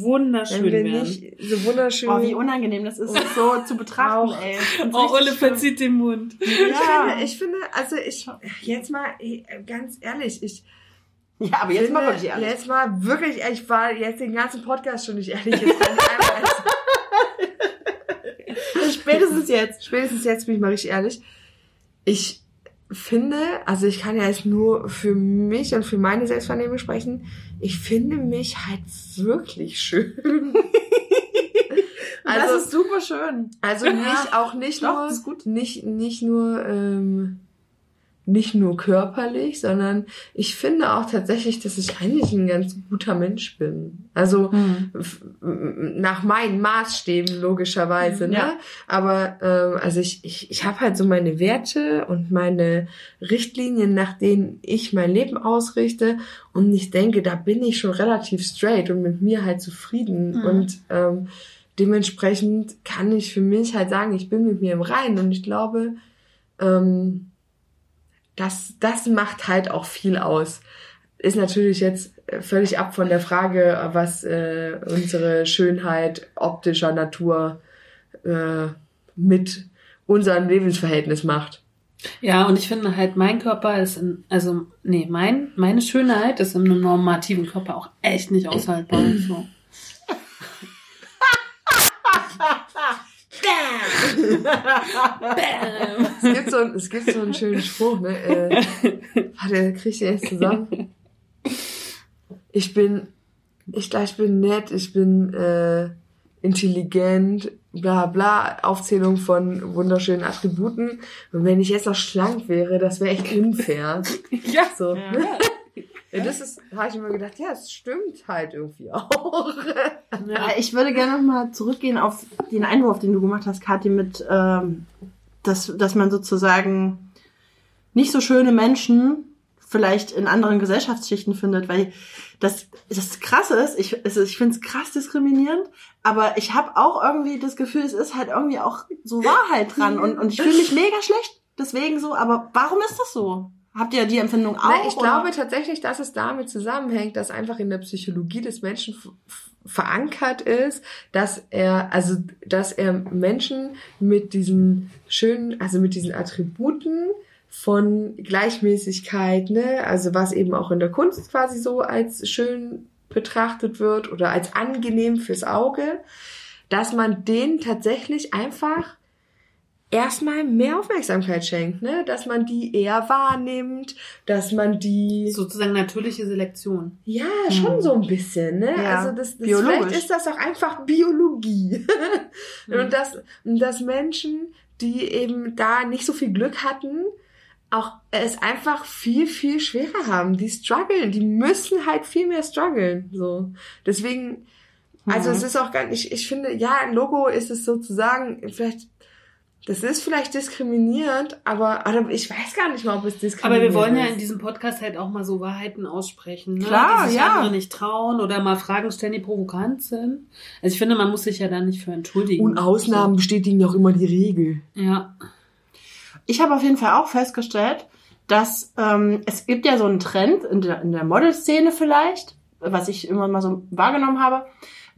wunderschön wenn wir wären. nicht so wunderschön Oh, wie unangenehm das ist, das so zu betrachten, Auch. ey. Ich Oh, schlimm. verzieht den Mund. Ich, Ja. finde, ich finde, also ich, jetzt mal eh, ganz ehrlich, ich ja, aber jetzt finde, mal wirklich ehrlich. jetzt mal wirklich, ich war jetzt den ganzen Podcast schon nicht ehrlich. Jetzt ich [laughs] Spätestens jetzt. spätestens jetzt bin ich mal richtig ehrlich. Ich finde, also ich kann ja jetzt nur für mich und für meine Selbstwahrnehmung sprechen, ich finde mich halt wirklich schön. [laughs] das ist super schön. Also nicht, auch nicht Doch, nur, gut. nicht, nicht nur, ähm, nicht nur körperlich, sondern ich finde auch tatsächlich, dass ich eigentlich ein ganz guter Mensch bin. Also Mhm. nach meinen Maßstäben logischerweise, ne? Ja. Aber ähm, also ich ich ich habe halt so meine Werte und meine Richtlinien, nach denen ich mein Leben ausrichte und ich denke, da bin ich schon relativ straight und mit mir halt zufrieden Mhm. und ähm, dementsprechend kann ich für mich halt sagen, ich bin mit mir im Reinen und ich glaube, ähm, das, das macht halt auch viel aus. Ist natürlich jetzt äh, völlig ab von der Frage, was äh, unsere Schönheit optischer Natur äh, mit unserem Lebensverhältnis macht. Ja, und ich finde halt, mein Körper ist, in, also, nee, mein, meine Schönheit ist in einem normativen Körper auch echt nicht aushaltbar. und so. [laughs] Bam. Es gibt so, es gibt so einen schönen Spruch, ne? Äh, warte, krieg ich den jetzt zusammen? Ich bin, ich glaube, ich bin nett, ich bin äh, intelligent, bla bla, Aufzählung von wunderschönen Attributen. Und wenn ich jetzt noch schlank wäre, das wäre echt unfair. Ja, So. Ja. Ja, das ist, da habe ich immer gedacht, ja, es stimmt halt irgendwie [laughs] auch. ja. Ich würde gerne noch mal zurückgehen auf den Einwurf, den du gemacht hast, Kathi, mit, ähm, dass, dass man sozusagen nicht so schöne Menschen vielleicht in anderen Gesellschaftsschichten findet, weil das, das Krasse ist, ich, ich finde es krass diskriminierend, aber ich habe auch irgendwie das Gefühl, es ist halt irgendwie auch so Wahrheit dran und, und ich fühle mich mega schlecht deswegen so, aber warum ist das so? Habt ihr die Empfindung auch? Nein, ich oder? glaube tatsächlich, dass es damit zusammenhängt, dass einfach in der Psychologie des Menschen verankert ist, dass er, also, dass er Menschen mit diesen schönen, also mit diesen Attributen von Gleichmäßigkeit, ne, also was eben auch in der Kunst quasi so als schön betrachtet wird oder als angenehm fürs Auge, dass man denen tatsächlich einfach erstmal mehr Aufmerksamkeit schenkt, ne? Dass man die eher wahrnimmt, dass man die Sozusagen natürliche Selektion. ja schon Hm. so ein bisschen, ne? Ja, also das, das biologisch. vielleicht ist das auch einfach Biologie [laughs] Hm. und dass und dass Menschen, die eben da nicht so viel Glück hatten, auch es einfach viel viel schwerer haben. Die strugglen, die müssen halt viel mehr strugglen, so. Deswegen also Mhm. es ist auch gar nicht, ich finde, ja, ein Logo ist es sozusagen, vielleicht, das ist vielleicht diskriminierend, aber, aber ich weiß gar nicht mal, ob es Aber diskriminierend wir wollen ja ist. in diesem Podcast halt auch mal so Wahrheiten aussprechen, ne? Klar, die sich ja. andere nicht trauen oder mal Fragen stellen, die provokant sind. Also ich finde, man muss sich ja da nicht für entschuldigen. Und Ausnahmen bestätigen ja auch immer die Regel. Ja. Ich habe auf jeden Fall auch festgestellt, dass ähm, es gibt ja so einen Trend in der, in der Modelszene vielleicht, was ich immer mal so wahrgenommen habe,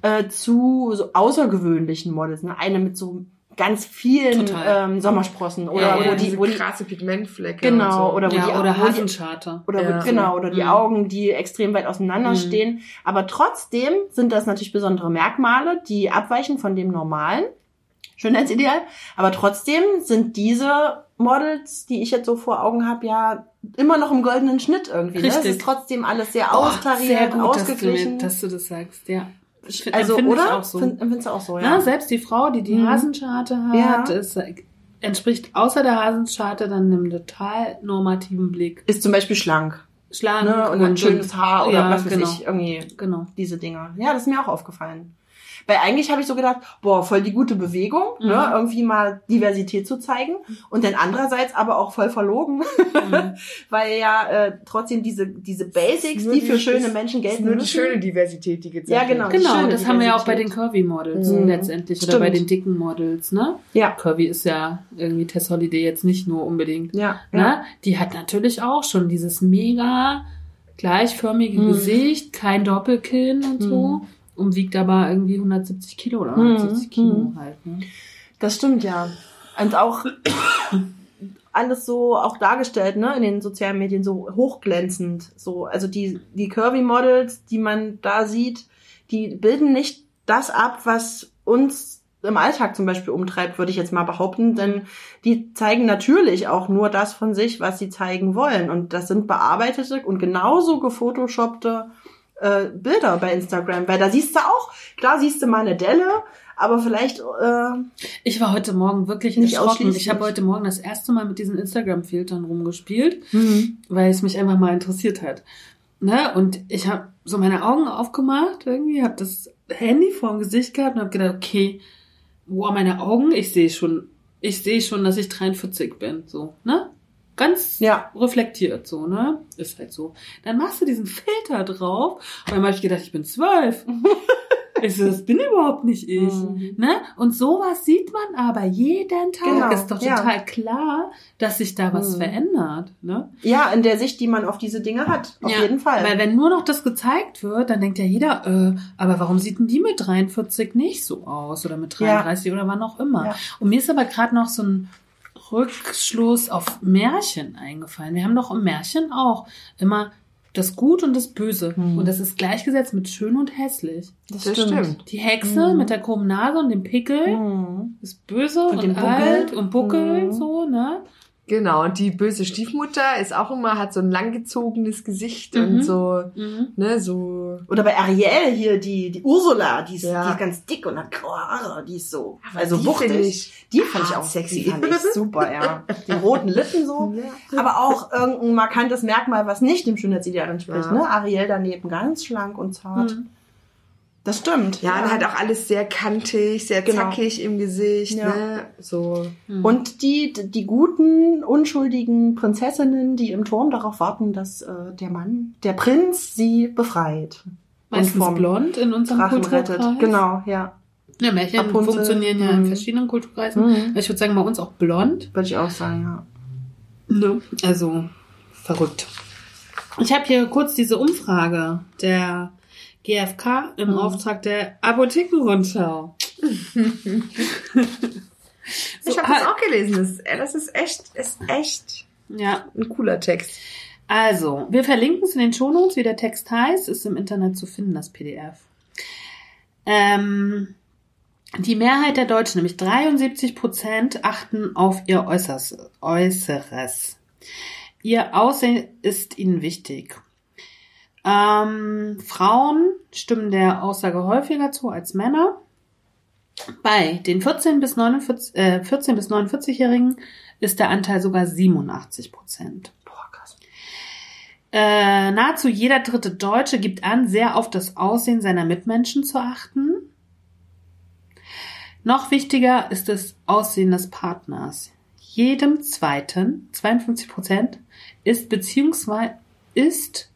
äh, zu so außergewöhnlichen Models. Ne? Eine mit so ganz vielen ähm, Sommersprossen oder Ja, ja, wo die, diese wo die krasse Pigmentflecke. Genau, und so. oder wo ja, die, oder Hasenscharte. oder Ja. wo, genau, oder die Mhm. Augen, die extrem weit auseinander Mhm. stehen. Aber trotzdem sind das natürlich besondere Merkmale, die abweichen von dem normalen Schönheitsideal. Aber trotzdem sind diese Models, die ich jetzt so vor Augen habe, ja immer noch im goldenen Schnitt irgendwie. Ne? Es Richtig. ist trotzdem alles sehr Oh, austariert, sehr gut, ausgeglichen. Dass du, mir, dass du das sagst, ja. Ich also, empfinde ich oder? auch so. Find- du auch so, Na, ja. selbst die Frau, die die Mhm. Hasenscharte hat, Ja. ist, äh, entspricht außer der Hasenscharte dann einem total normativen Blick. Ist zum Beispiel schlank. Schlank Ne? Und hat schönes Haar oder ja, was weiß genau. ich. Irgendwie Genau. diese Dinger. Ja, das ist mir auch aufgefallen. Weil eigentlich habe ich so gedacht, boah, voll die gute Bewegung, Mhm. ne, irgendwie mal Diversität zu zeigen. Und dann andererseits aber auch voll verlogen, Mhm. [laughs] weil ja äh, trotzdem diese, diese Basics, die die- für schöne ist- Menschen Das ist gelten nur die müssen. schöne Diversität, die gezeigt Ja, genau. wird. Genau, das haben wir ja auch bei den. Curvy-Models Mhm. letztendlich oder Stimmt. bei den dicken Models, ne? Ja. Curvy ist ja irgendwie Tess Holiday jetzt nicht nur unbedingt. Ja, Ne? ja. Die hat natürlich auch schon dieses mega gleichförmige Mhm. Gesicht, kein Doppelkinn und so. Und wiegt aber irgendwie 170 Kilo oder Mhm. 170 Kilo Mhm. halt. Ne? Das stimmt, ja. Und auch alles so auch dargestellt, ne, in den sozialen Medien so hochglänzend. So, also die, die Curvy-Models, die man da sieht, die bilden nicht das ab, was uns im Alltag zum Beispiel umtreibt, würde ich jetzt mal behaupten, denn die zeigen natürlich auch nur das von sich, was sie zeigen wollen. Und das sind bearbeitete und genauso gefotoshoppte äh, Bilder bei Instagram, weil da siehst du auch, klar siehst du mal eine Delle, aber vielleicht äh, Ich war heute Morgen wirklich Nicht erschrocken. Ich habe heute Morgen das erste Mal mit diesen Instagram-Filtern rumgespielt, Mhm. weil es mich einfach mal interessiert hat. Ne? Und ich habe so meine Augen aufgemacht, irgendwie, habe das Handy vorm Gesicht gehabt und habe gedacht, okay, wow, meine Augen, ich sehe schon, ich sehe schon, dass ich 43 bin, so, ne? Ganz Ja. reflektiert, so, ne? Ist halt so. Dann machst du diesen Filter drauf und dann habe ich gedacht, ich bin zwölf. ich so, das bin überhaupt nicht ich. Mhm. Ne? Und sowas sieht man aber jeden Tag. Genau, Ist doch ja. total klar, dass sich da was Mhm. verändert. Ne? ja, in der Sicht, die man auf diese Dinge hat, auf Ja, jeden Fall. Weil wenn nur noch das gezeigt wird, dann denkt ja jeder, äh, aber warum sieht denn die mit 43 nicht so aus? Oder mit Ja. 33 oder wann auch immer. Ja. Und mir ist aber gerade noch so ein Rückschluss auf Märchen eingefallen. Wir haben doch im Märchen auch immer das Gut und das Böse. Mhm. Und das ist gleichgesetzt mit schön und hässlich. Das stimmt. Die Hexe Mhm. mit der krummen Nase und dem Pickel Mhm. ist böse Und und, dem Buckel. alt und Buckel, Mhm. so, ne? Genau, und die böse Stiefmutter ist auch immer, hat so ein langgezogenes Gesicht Mhm. und so, Mhm. ne, so. Oder bei Ariel hier, die, die Ursula, die ist, Ja. die ist ganz dick und hat graue Haare, die ist so, Aber also die wuchtig. ich die fand ich auch sexy. Die fand ich super, ja. [laughs] Die roten Lippen so. Ja. Aber auch irgendein markantes Merkmal, was nicht dem Schönheitsideal entspricht, Ja. ne? Ariel daneben ganz schlank und zart. Mhm. Das stimmt. Ja, und halt auch alles sehr kantig, sehr Genau. zackig im Gesicht, Ja. ne, so. Mhm. Und die, die guten, unschuldigen Prinzessinnen, die im Turm darauf warten, dass äh, der Mann, der Prinz, sie befreit. meistens vom blond in unserem Drachen Kulturkreis. rettet. Genau, ja. Ja, Märchen Rapunzel. funktionieren ja in Mhm. verschiedenen Kulturkreisen. Mhm. Ich würde sagen, bei uns auch blond. Würde ich auch sagen, ja. Ne? Also verrückt. Ich habe hier kurz diese Umfrage der GfK im Mhm. Auftrag der Apothekenrundschau. [laughs] Ich habe das auch gelesen. Das, das ist echt, ist echt Ja, ein cooler Text. also, wir verlinken es in den Shownotes, wie der Text heißt, ist im Internet zu finden, das PDF. Ähm, die Mehrheit der Deutschen, nämlich 73 Prozent, achten auf ihr. Äußeres. Ihr Aussehen ist ihnen wichtig. Ähm, Frauen stimmen der Aussage häufiger zu als Männer. Bei den 14 bis 49, äh, 14 bis 49-Jährigen ist der Anteil sogar 87 Prozent. Boah, krass. Äh, nahezu jeder dritte Deutsche gibt an, sehr auf das Aussehen seiner Mitmenschen zu achten. Noch wichtiger ist das Aussehen des Partners. Jedem zweiten, 52 Prozent, ist beziehungsweise ist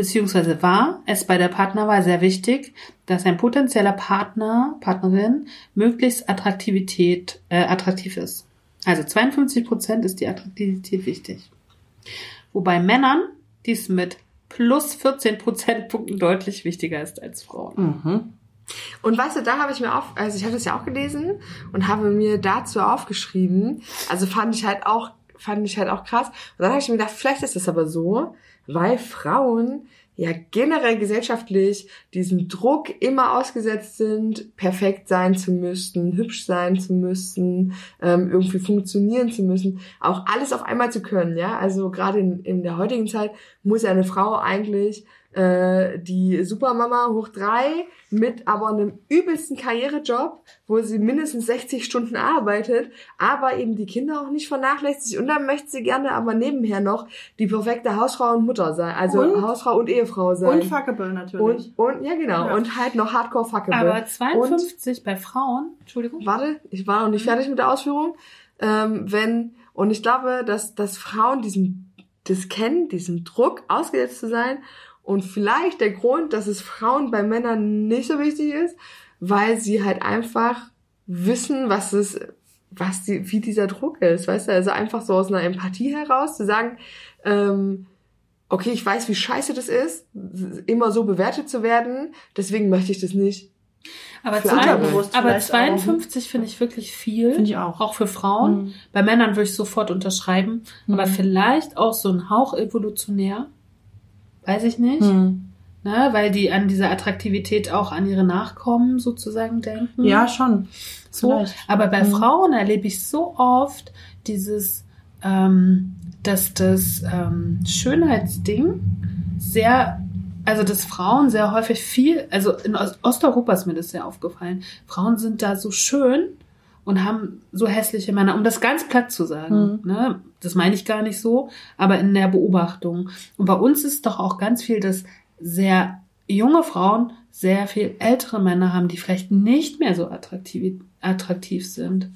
beziehungsweise war es bei der Partnerwahl sehr wichtig, dass ein potenzieller Partner, Partnerin möglichst Attraktivität, äh, attraktiv ist. Also 52 Prozent ist die Attraktivität wichtig. Wobei Männern dies mit plus 14 Prozentpunkten deutlich wichtiger ist als Frauen. Mhm. Und weißt du, da habe ich mir auf, also ich habe das ja auch gelesen und habe mir dazu aufgeschrieben. Also fand ich halt auch, fand ich halt auch krass. Und dann habe ich mir gedacht, vielleicht ist das aber so, weil Frauen ja generell gesellschaftlich diesem Druck immer ausgesetzt sind, perfekt sein zu müssen, hübsch sein zu müssen, ähm, irgendwie funktionieren zu müssen, auch alles auf einmal zu können, ja. Also gerade in, in der heutigen Zeit muss ja eine Frau eigentlich äh, die Supermama hoch drei mit aber einem übelsten Karrierejob, wo sie mindestens 60 Stunden arbeitet, aber eben die Kinder auch nicht vernachlässigt und dann möchte sie gerne aber nebenher noch die perfekte Hausfrau und Mutter sein, also Und? Hausfrau und Ehefrau sein. Und fuckable natürlich. und, und ja genau Ja. und halt noch Hardcore fuckable. Aber 52 bei Frauen, Entschuldigung. Warte, ich war noch nicht fertig mit der Ausführung. Ähm, wenn, und ich glaube, dass, dass Frauen diesen, das kennen, diesem Druck ausgesetzt zu sein. Und vielleicht der Grund, dass es Frauen bei Männern nicht so wichtig ist, weil sie halt einfach wissen, was es, was die, wie dieser Druck ist, weißt du, also einfach so aus einer Empathie heraus zu sagen, ähm, okay, ich weiß, wie scheiße das ist, immer so bewertet zu werden, deswegen möchte ich das nicht. Aber, zwei, aber vielleicht auch. 52 finde ich wirklich viel. Finde ich auch. Auch für Frauen. Mhm. Bei Männern würde ich sofort unterschreiben. Aber Mhm. vielleicht auch so ein Hauch evolutionär. Weiß ich nicht. Hm. Ne, weil die an diese Attraktivität auch an ihre Nachkommen sozusagen denken. Ja, schon. so. vielleicht. Aber bei Mhm. Frauen erlebe ich so oft dieses, ähm, dass das ähm, Schönheitsding sehr also dass Frauen sehr häufig viel, also in Ost- Osteuropa ist mir das sehr aufgefallen. Frauen sind da so schön und haben so hässliche Männer, um das ganz platt zu sagen. Ne? Das meine ich gar nicht so, aber in der Beobachtung. Und bei uns ist doch auch ganz viel, dass sehr junge Frauen sehr viel ältere Männer haben, die vielleicht nicht mehr so attraktiv, attraktiv sind.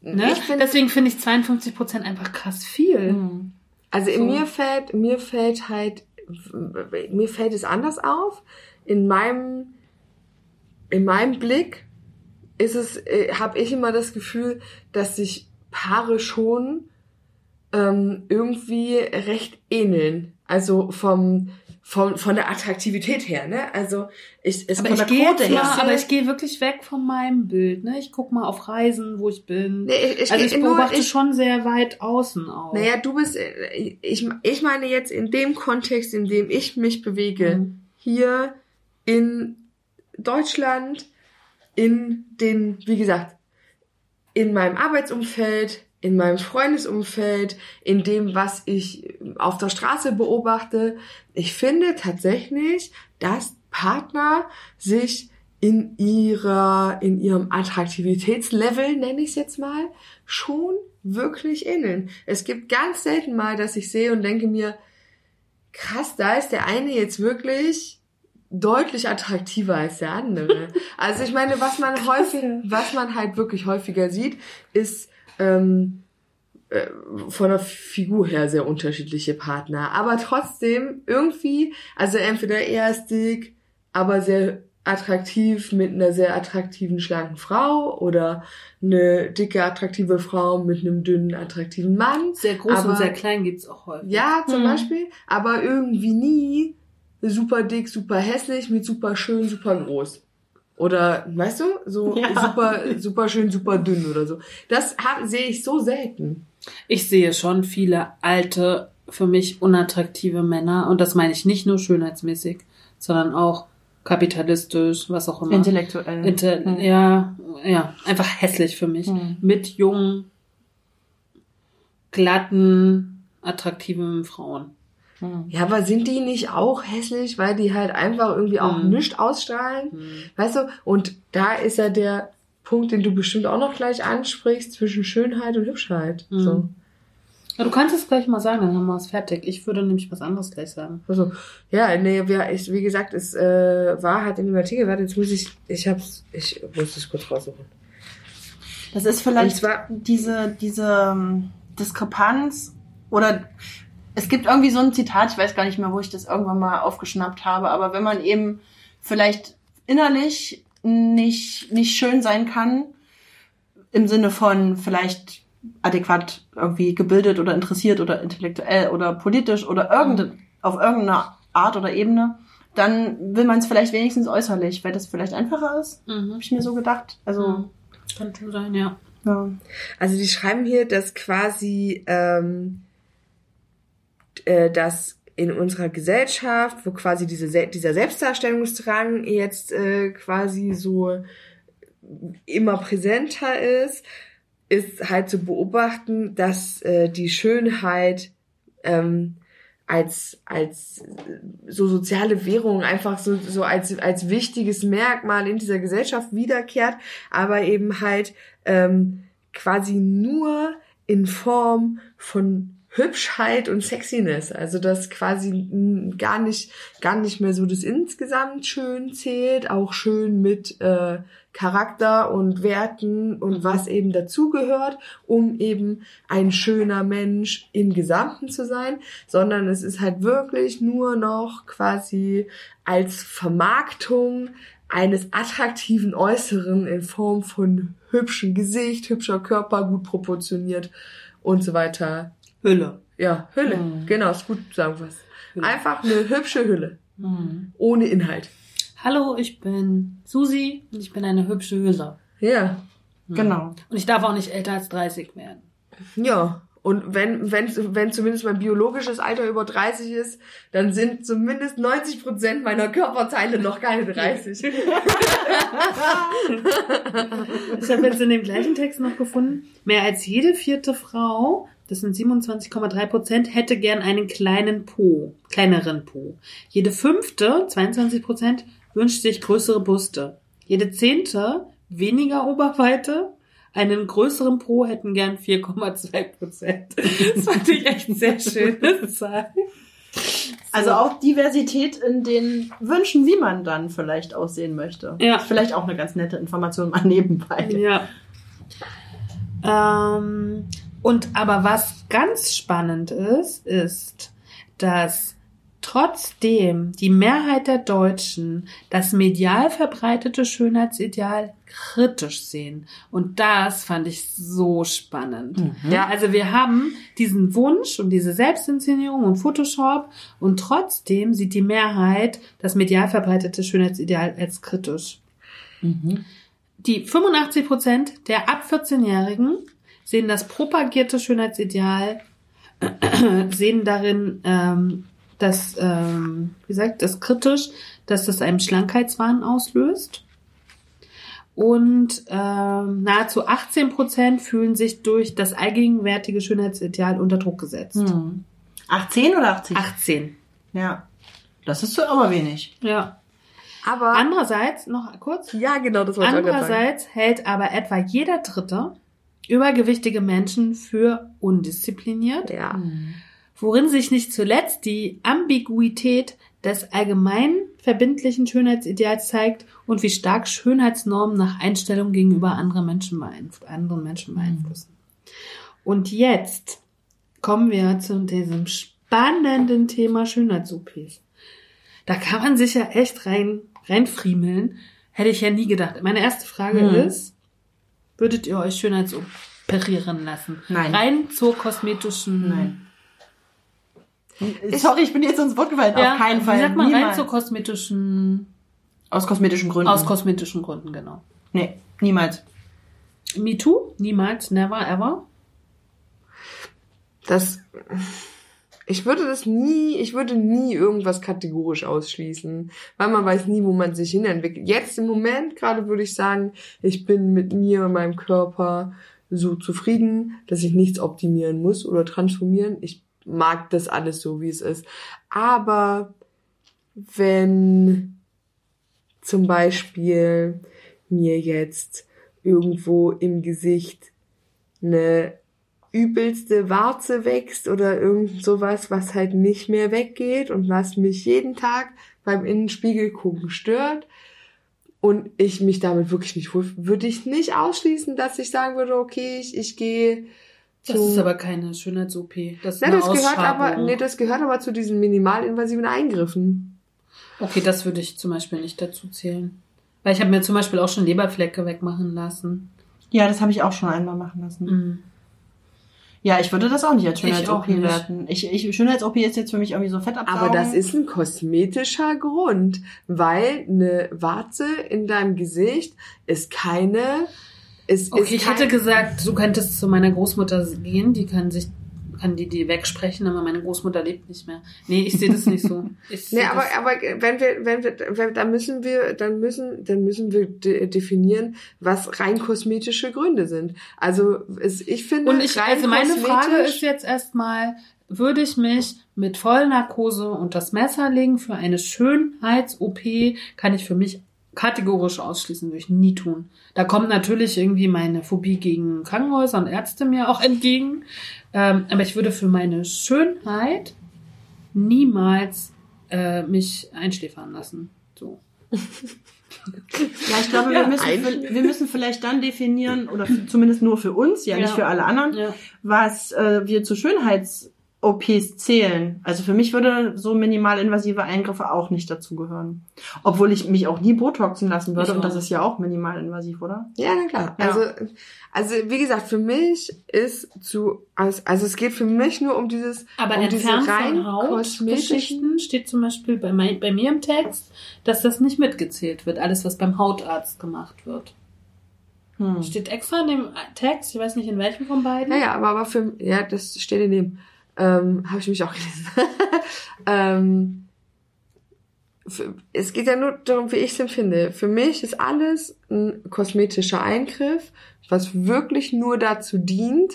Ne? Ich find- Deswegen finde ich 52 Prozent einfach krass viel. Also in So. mir fällt, mir fällt halt, mir fällt es anders auf. In meinem, in meinem Blick ist es, äh, habe ich immer das Gefühl, dass sich Paare schon ähm, irgendwie recht ähneln. Also vom, vom von der Attraktivität her, ne? Also ich, es Aber ich gehe jetzt mal, aber ich gehe wirklich weg von meinem Bild. Ne? Ich guck mal auf Reisen, wo ich bin. Nee, ich, ich, also ich beobachte ich, schon sehr weit außen auch. Naja, du bist, äh, ich, ich meine jetzt in dem Kontext, in dem ich mich bewege, Mhm. hier in Deutschland, in den, wie gesagt, in meinem Arbeitsumfeld, in meinem Freundesumfeld, in dem, was ich auf der Straße beobachte. Ich finde tatsächlich, dass Partner sich in ihrer, in ihrem Attraktivitätslevel, nenne ich es jetzt mal, schon wirklich ähneln. Es gibt ganz selten mal, dass ich sehe und denke mir, krass, da ist der eine jetzt wirklich deutlich attraktiver als der andere. Also ich meine, was man [laughs] häufig, was man halt wirklich häufiger sieht, ist ähm, äh, von der Figur her sehr unterschiedliche Partner. Aber trotzdem irgendwie, also entweder eher ist dick, aber sehr attraktiv mit einer sehr attraktiven, schlanken Frau oder eine dicke, attraktive Frau mit einem dünnen, attraktiven Mann. sehr groß aber- und sehr klein gibt's auch häufig. Ja, zum Hm. Beispiel, aber irgendwie nie super dick, super hässlich mit super schön, super groß. Oder, weißt du, so [laughs] Ja. super, super schön, super dünn oder so. Das hab, sehe ich so selten. Ich sehe schon viele alte, für mich unattraktive Männer. Und das meine ich nicht nur schönheitsmäßig, sondern auch kapitalistisch, was auch immer. Intellektuell. Inter Hm. Ja, ja, einfach hässlich für mich. Hm. Mit jungen, glatten, attraktiven Frauen. Hm. Ja, aber sind die nicht auch hässlich, weil die halt einfach irgendwie auch Hm. nichts ausstrahlen? Hm. Weißt du? Und da ist ja der Punkt, den du bestimmt auch noch gleich ansprichst, zwischen Schönheit und Hübschheit. Mhm. So. Ja, du kannst es gleich mal sagen, dann haben wir es fertig. Ich würde nämlich was anderes gleich sagen. Also, ja, nee, ja, ich, wie gesagt, es äh, war halt in dem Artikel, warte, jetzt muss ich, ich hab's, ich muss es kurz raussuchen. Das ist vielleicht zwar- diese, diese ähm, Diskrepanz oder es gibt irgendwie so ein Zitat, ich weiß gar nicht mehr, wo ich das irgendwann mal aufgeschnappt habe, aber wenn man eben vielleicht innerlich nicht, nicht schön sein kann, im Sinne von vielleicht adäquat irgendwie gebildet oder interessiert oder intellektuell oder politisch oder irgende, auf irgendeiner Art oder Ebene, dann will man es vielleicht wenigstens äußerlich, weil das vielleicht einfacher ist, Mhm. habe ich mir so gedacht. Also, Mhm. Kann schon sein, ja. ja. Also die schreiben hier, dass quasi ähm, äh, dass in unserer Gesellschaft, wo quasi diese, Se- dieser Selbstdarstellungsdrang jetzt äh, quasi so immer präsenter ist, ist halt zu beobachten, dass äh, die Schönheit ähm, als als so soziale Währung einfach so so als als wichtiges Merkmal in dieser Gesellschaft wiederkehrt, aber eben halt ähm, quasi nur in Form von Hübschheit und Sexiness, also dass quasi gar nicht gar nicht mehr so das insgesamt schön zählt, auch schön mit äh, Charakter und Werten und was eben dazugehört, um eben ein schöner Mensch im Gesamten zu sein, sondern es ist halt wirklich nur noch quasi als Vermarktung eines attraktiven Äußeren in Form von hübschem Gesicht, hübscher Körper, gut proportioniert und so weiter. Hülle. Ja, Hülle. Mhm. Genau, ist gut zusammengefasst. Hülle. Einfach eine hübsche Hülle. Mhm. Ohne Inhalt. Hallo, ich bin Susi und ich bin eine hübsche Hülle. Ja. Genau. Und ich darf auch nicht älter als 30 werden. Ja. Und wenn, wenn, wenn zumindest mein biologisches Alter über 30 ist, dann sind zumindest 90 Prozent meiner Körperteile noch keine 30. Ich habe jetzt in dem gleichen Text noch gefunden, mehr als jede vierte Frau, das sind 27,3 Prozent, hätte gern einen kleinen Po. kleineren Po. Jede fünfte, 22 Prozent, wünscht sich größere Brüste. Jede zehnte, weniger Oberweite. Einen größeren Po hätten gern 4,2 Prozent. Das fand ich echt sehr schöne Zahl. Also auch Diversität in den Wünschen, wie man dann vielleicht aussehen möchte. Ja. Vielleicht auch eine ganz nette Information mal nebenbei. Ja. Ähm, und aber was ganz spannend ist, ist, dass trotzdem die Mehrheit der Deutschen das medial verbreitete Schönheitsideal kritisch sehen. Und das fand ich so spannend. Ja, also wir haben diesen Wunsch und diese Selbstinszenierung und Photoshop und trotzdem sieht die Mehrheit das medial verbreitete Schönheitsideal als kritisch. Die 85 Prozent der ab 14-Jährigen sehen das propagierte Schönheitsideal, [clears throat] sehen darin, ähm, dass, ähm, wie gesagt, das kritisch, dass das einem Schlankheitswahn auslöst. Und ähm, nahezu 18 Prozent fühlen sich durch das allgegenwärtige Schönheitsideal unter Druck gesetzt. Hm. 18 oder 80? 18. Ja. Das ist so aber wenig. Ja. Aber Andererseits, noch kurz, ja, genau, das wollte ich. Andererseits hält aber etwa jeder Dritte übergewichtige Menschen für undiszipliniert, Ja. worin sich nicht zuletzt die Ambiguität des allgemein verbindlichen Schönheitsideals zeigt und wie stark Schönheitsnormen nach Einstellung gegenüber anderen Menschen, beeinf anderen Menschen beeinflussen. Und jetzt kommen wir zu diesem spannenden Thema Schönheits-OPs. Da kann man sich ja echt rein, reinfriemeln. Hätte ich ja nie gedacht. Meine erste Frage Hm. ist, würdet ihr euch schönheitsoperieren lassen? Nein. Rein zur kosmetischen... Nein. Sorry, ich bin jetzt ins Wort gefallen. Ja, Auf keinen Fall. Wie sagt man rein zur kosmetischen... Aus kosmetischen Gründen. Aus kosmetischen Gründen, genau. nee, niemals. Me too? Niemals, never, ever. Das, ich würde das nie, ich würde nie irgendwas kategorisch ausschließen, weil man weiß nie, wo man sich hinentwickelt. Jetzt im Moment gerade würde ich sagen, ich bin mit mir und meinem Körper so zufrieden, dass ich nichts optimieren muss oder transformieren. Ich mag das alles so, wie es ist. Aber wenn zum Beispiel mir jetzt irgendwo im Gesicht eine übelste Warze wächst oder irgend sowas, was halt nicht mehr weggeht und was mich jeden Tag beim Innenspiegel gucken stört und ich mich damit wirklich nicht wohl, würde ich nicht ausschließen, dass ich sagen würde, okay, ich, ich gehe Das ist aber keine Schönheits-OP. Das ist ja, das gehört aber, nee, das gehört aber zu diesen minimalinvasiven Eingriffen. Okay, das würde ich zum Beispiel nicht dazu zählen. Weil ich habe mir zum Beispiel auch schon Leberflecke wegmachen lassen. Ja, das habe ich auch schon einmal machen lassen. Mhm. Ja, ich würde das auch nicht als Schönheits-OP werten. Ich, ich, Schönheits-OP ist jetzt für mich irgendwie so Fettabsaugen. Aber das ist ein kosmetischer Grund, weil eine Warze in deinem Gesicht ist keine, ist, Okay, ist ich kein, hätte gesagt, du könntest zu meiner Großmutter gehen, die kann sich, kann die, die wegsprechen, aber meine Großmutter lebt nicht mehr. Nee, ich sehe das nicht so. [laughs] Ich Nee, aber, das, aber wenn wir, wenn wir, wenn, dann müssen wir, dann müssen, dann müssen wir de definieren, was rein kosmetische Gründe sind. Also es, ich finde, Und ich, also meine Frage ist jetzt erstmal, würde ich mich mit Vollnarkose und das Messer legen für eine Schönheits-OP, kann ich für mich kategorisch ausschließen, würde ich nie tun. Da kommt natürlich irgendwie meine Phobie gegen Krankenhäuser und Ärzte mir auch [laughs] entgegen. Ähm, aber ich würde für meine Schönheit niemals äh, mich einschläfern lassen. So. [laughs] Ja, ich glaube, Ja, wir, müssen, wir müssen vielleicht dann definieren, oder zumindest nur für uns, ja, nicht Ja. für alle anderen, Ja. was äh, wir zu Schönheits-OPs zählen. Also für mich würde so minimalinvasive Eingriffe auch nicht dazugehören. Obwohl ich mich auch nie Botoxen lassen würde und das ist ja auch minimalinvasiv, oder? Ja, na klar. Ja. Also, also wie gesagt, für mich ist zu, also, also es geht für mich nur um dieses, Aber um diese entfernt rein von kosmetischen. Hautgeschichten steht zum Beispiel bei, mein, bei mir im Text, dass das nicht mitgezählt wird, alles was beim Hautarzt gemacht wird. Hm. Steht extra in dem Text, ich weiß nicht in welchem von beiden. Ja, ja, aber, aber für, ja, das steht in dem, ähm, habe ich mich auch gelesen. [laughs] ähm, für, es geht ja nur darum, wie ich es empfinde. Für mich ist alles ein kosmetischer Eingriff, was wirklich nur dazu dient,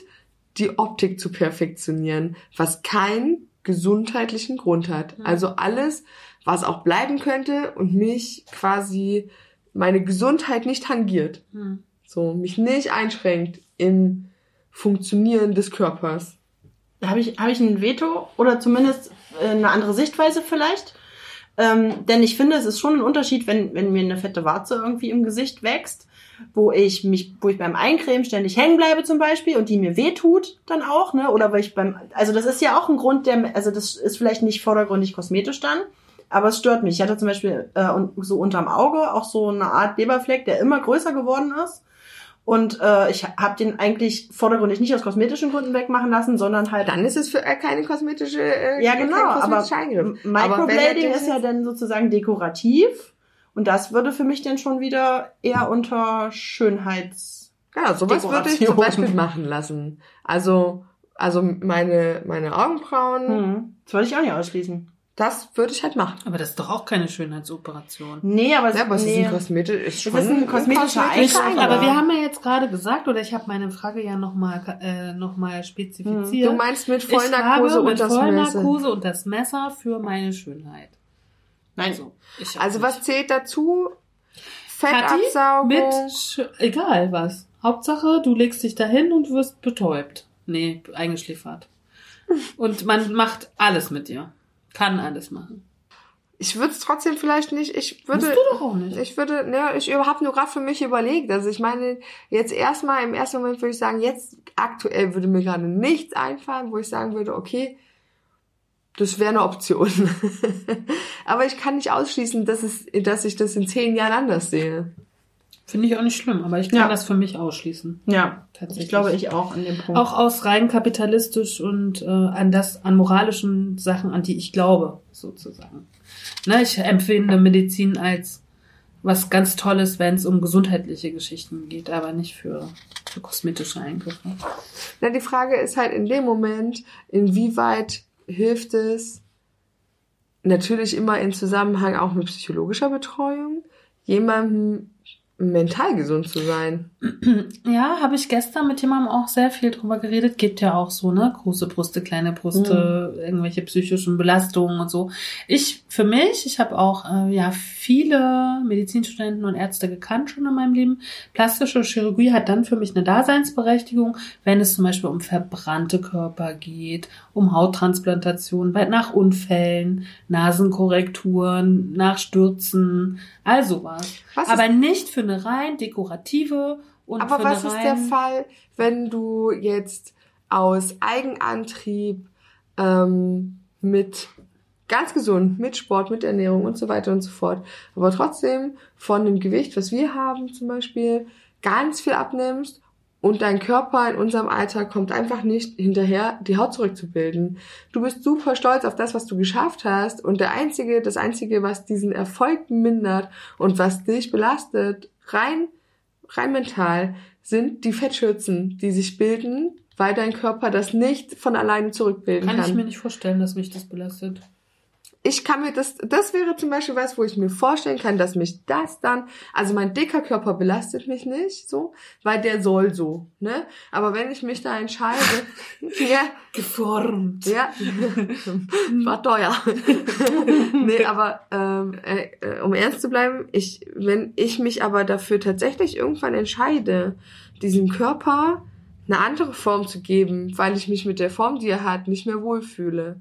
die Optik zu perfektionieren, was kein gesundheitlichen Grund hat. Also alles, was auch bleiben könnte und mich quasi meine Gesundheit nicht tangiert. Hm. So, mich nicht einschränkt im Funktionieren des Körpers. Habe ich, hab ich ein Veto oder zumindest äh, eine andere Sichtweise vielleicht. Ähm, denn ich finde, es ist schon ein Unterschied, wenn, wenn mir eine fette Warze irgendwie im Gesicht wächst, wo ich mich, wo ich beim Eincremen ständig hängen bleibe zum Beispiel und die mir wehtut dann auch, ne? Oder weil ich beim, also das ist ja auch ein Grund, der, also das ist vielleicht nicht vordergründig kosmetisch dann, aber es stört mich. Ich hatte zum Beispiel äh, so unterm Auge auch so eine Art Leberfleck, der immer größer geworden ist. Und äh, ich habe den eigentlich vordergründig nicht aus kosmetischen Gründen wegmachen lassen, sondern halt Dann ist es für äh, keine kosmetische, äh, ja, kein genau, aber Microblading ist ja dann sozusagen dekorativ und das würde für mich dann schon wieder eher unter Schönheits... Ja, sowas würde ich zum. Beispiel machen lassen. Also, also meine, meine Augenbrauen, Hm. Das würde ich auch nicht ausschließen. Das würde ich halt machen. Aber das ist doch auch keine Schönheitsoperation. Nee, aber, Ja, aber es nee. ist ein kosmetisch, ist schon Es ist ein kosmetischer Eingriff, Aber wir haben ja jetzt gerade gesagt, oder ich habe meine Frage ja nochmal äh, noch mal spezifiziert. Du meinst mit ich Vollnarkose und das Messer. Vollnarkose und das Messer für meine Schönheit. Nein, Also, Also was zählt dazu? Fettabsaugung. mit Sch egal was. Hauptsache, du legst dich dahin und wirst betäubt. Nee, eingeschläfert. Und man macht alles mit dir. Kann alles machen. Ich würde es trotzdem vielleicht nicht, ich würde... Musst du doch auch nicht. Ich würde, ne, ich habe nur gerade für mich überlegt. Also ich meine, jetzt erstmal, im ersten Moment würde ich sagen, jetzt aktuell würde mir gerade nichts einfallen, wo ich sagen würde, okay, das wäre eine Option. [laughs] Aber ich kann nicht ausschließen, dass, es, dass ich das in zehn Jahren anders sehe. Finde ich auch nicht schlimm, aber ich kann Ja. das für mich ausschließen. ja, Tatsächlich. ich glaube ich auch an dem Punkt. Auch aus rein kapitalistisch und äh, an das, an moralischen Sachen, an die ich glaube, sozusagen. Ne, ich empfinde Medizin als was ganz Tolles, wenn es um gesundheitliche Geschichten geht, aber nicht für, für kosmetische Eingriffe. Na, die Frage ist halt in dem Moment, inwieweit hilft es, natürlich immer in Zusammenhang auch mit psychologischer Betreuung, jemandem mental gesund zu sein. [clears throat] Ja, habe ich gestern mit jemandem auch sehr viel drüber geredet. Gibt ja auch so, ne? Große Brüste, kleine Brüste, irgendwelche psychischen Belastungen und so. Ich, für mich, ich habe auch äh, ja viele Medizinstudenten und Ärzte gekannt schon in meinem Leben. Plastische Chirurgie hat dann für mich eine Daseinsberechtigung, wenn es zum Beispiel um verbrannte Körper geht, um Hauttransplantation, bei, nach Unfällen, Nasenkorrekturen, nach Stürzen, all sowas. Was Aber nicht für eine rein dekorative und Aber was ist der Fall, wenn du jetzt aus Eigenantrieb ähm, mit ganz gesund, mit Sport, mit Ernährung und so weiter und so fort, aber trotzdem von dem Gewicht, was wir haben zum Beispiel, ganz viel abnimmst und dein Körper in unserem Alter kommt einfach nicht hinterher, die Haut zurückzubilden. Du bist super stolz auf das, was du geschafft hast und der einzige, das einzige, was diesen Erfolg mindert und was dich belastet, rein rein mental sind die Fettschürzen, die sich bilden, weil dein Körper das nicht von alleine zurückbilden kann. Kann ich mir nicht vorstellen, dass mich das belastet. Ich kann mir das, das wäre zum Beispiel was, wo ich mir vorstellen kann, dass mich das dann, also mein dicker Körper belastet mich nicht so, weil der soll so, ne? Aber wenn ich mich da entscheide, [laughs] ja, Geformt. ja, [laughs] war teuer. [laughs] nee, aber ähm, äh, äh, um ernst zu bleiben, ich, wenn ich mich aber dafür tatsächlich irgendwann entscheide, diesem Körper eine andere Form zu geben, weil ich mich mit der Form, die er hat, nicht mehr wohlfühle.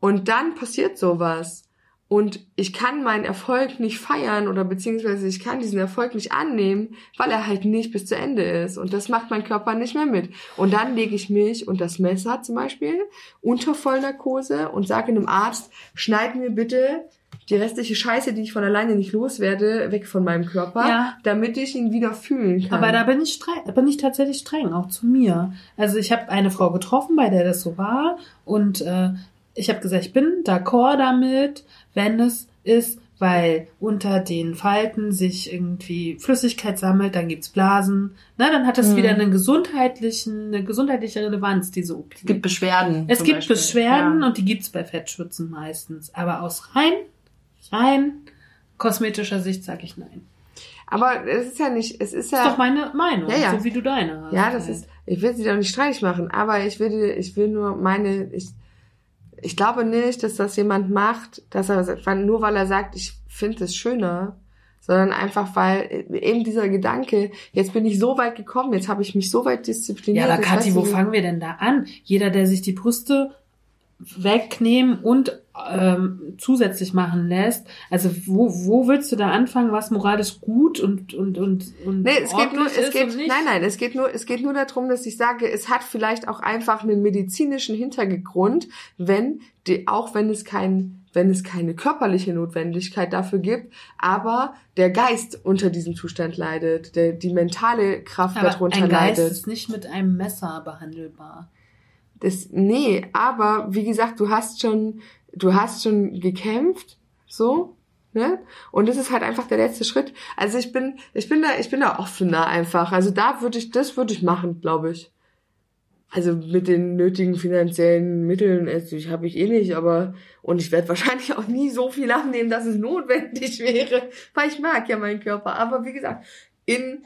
Und dann passiert sowas. Und ich kann meinen Erfolg nicht feiern oder beziehungsweise ich kann diesen Erfolg nicht annehmen, weil er halt nicht bis zu Ende ist. Und das macht mein Körper nicht mehr mit. Und dann lege ich mich und das Messer zum Beispiel unter Vollnarkose und sage einem Arzt, schneid mir bitte die restliche Scheiße, die ich von alleine nicht loswerde, weg von meinem Körper, Ja. damit ich ihn wieder fühlen kann. Aber da bin ich streng, da bin ich tatsächlich streng, auch zu mir. Also ich habe eine Frau getroffen, bei der das so war, und äh, ich habe gesagt, ich bin d'accord damit, wenn es ist, weil unter den Falten sich irgendwie Flüssigkeit sammelt, dann gibt's Blasen. Na, dann hat das Mhm. wieder einen gesundheitlichen, eine gesundheitliche Relevanz, diese OP. es gibt Beschwerden. Es gibt Beispiel. Beschwerden Ja. und die gibt's bei Fettschürzen meistens. Aber aus rein, rein kosmetischer Sicht sage ich nein. Aber es ist ja nicht, es ist Das ist ja. doch meine Meinung, Ja, ja. so wie du deine hast. Ja, das halt. ist, ich will sie doch nicht streitig machen, aber ich will, ich will nur meine, ich, ich glaube nicht, dass das jemand macht, dass er nur weil er sagt, ich finde es schöner, sondern einfach weil eben dieser Gedanke, jetzt bin ich so weit gekommen, jetzt habe ich mich so weit diszipliniert. Ja, aber Kathi, wo fangen wir denn da an? Jeder, der sich die Brüste wegnehmen und ähm, zusätzlich machen lässt. Also wo, wo willst du da anfangen, was moralisch gut und und und und Nee, es geht nur, es geht, nein, nein, es geht nur, es geht nur darum, dass ich sage, es hat vielleicht auch einfach einen medizinischen Hintergrund, wenn die, auch wenn es kein, wenn es keine körperliche Notwendigkeit dafür gibt, aber der Geist unter diesem Zustand leidet, der, die mentale Kraft Aber darunter ein Geist leidet. ist nicht mit einem Messer behandelbar. Das, nee, aber wie gesagt, du hast schon, du hast schon gekämpft, so, ne? Und das ist halt einfach der letzte Schritt. Also ich bin, ich bin da, ich bin da offener einfach. Also da würde ich, das würde ich machen, glaube ich. Also mit den nötigen finanziellen Mitteln, also ich habe ich eh nicht, aber und ich werde wahrscheinlich auch nie so viel abnehmen, dass es notwendig [laughs] wäre, weil ich mag ja meinen Körper. Aber wie gesagt, in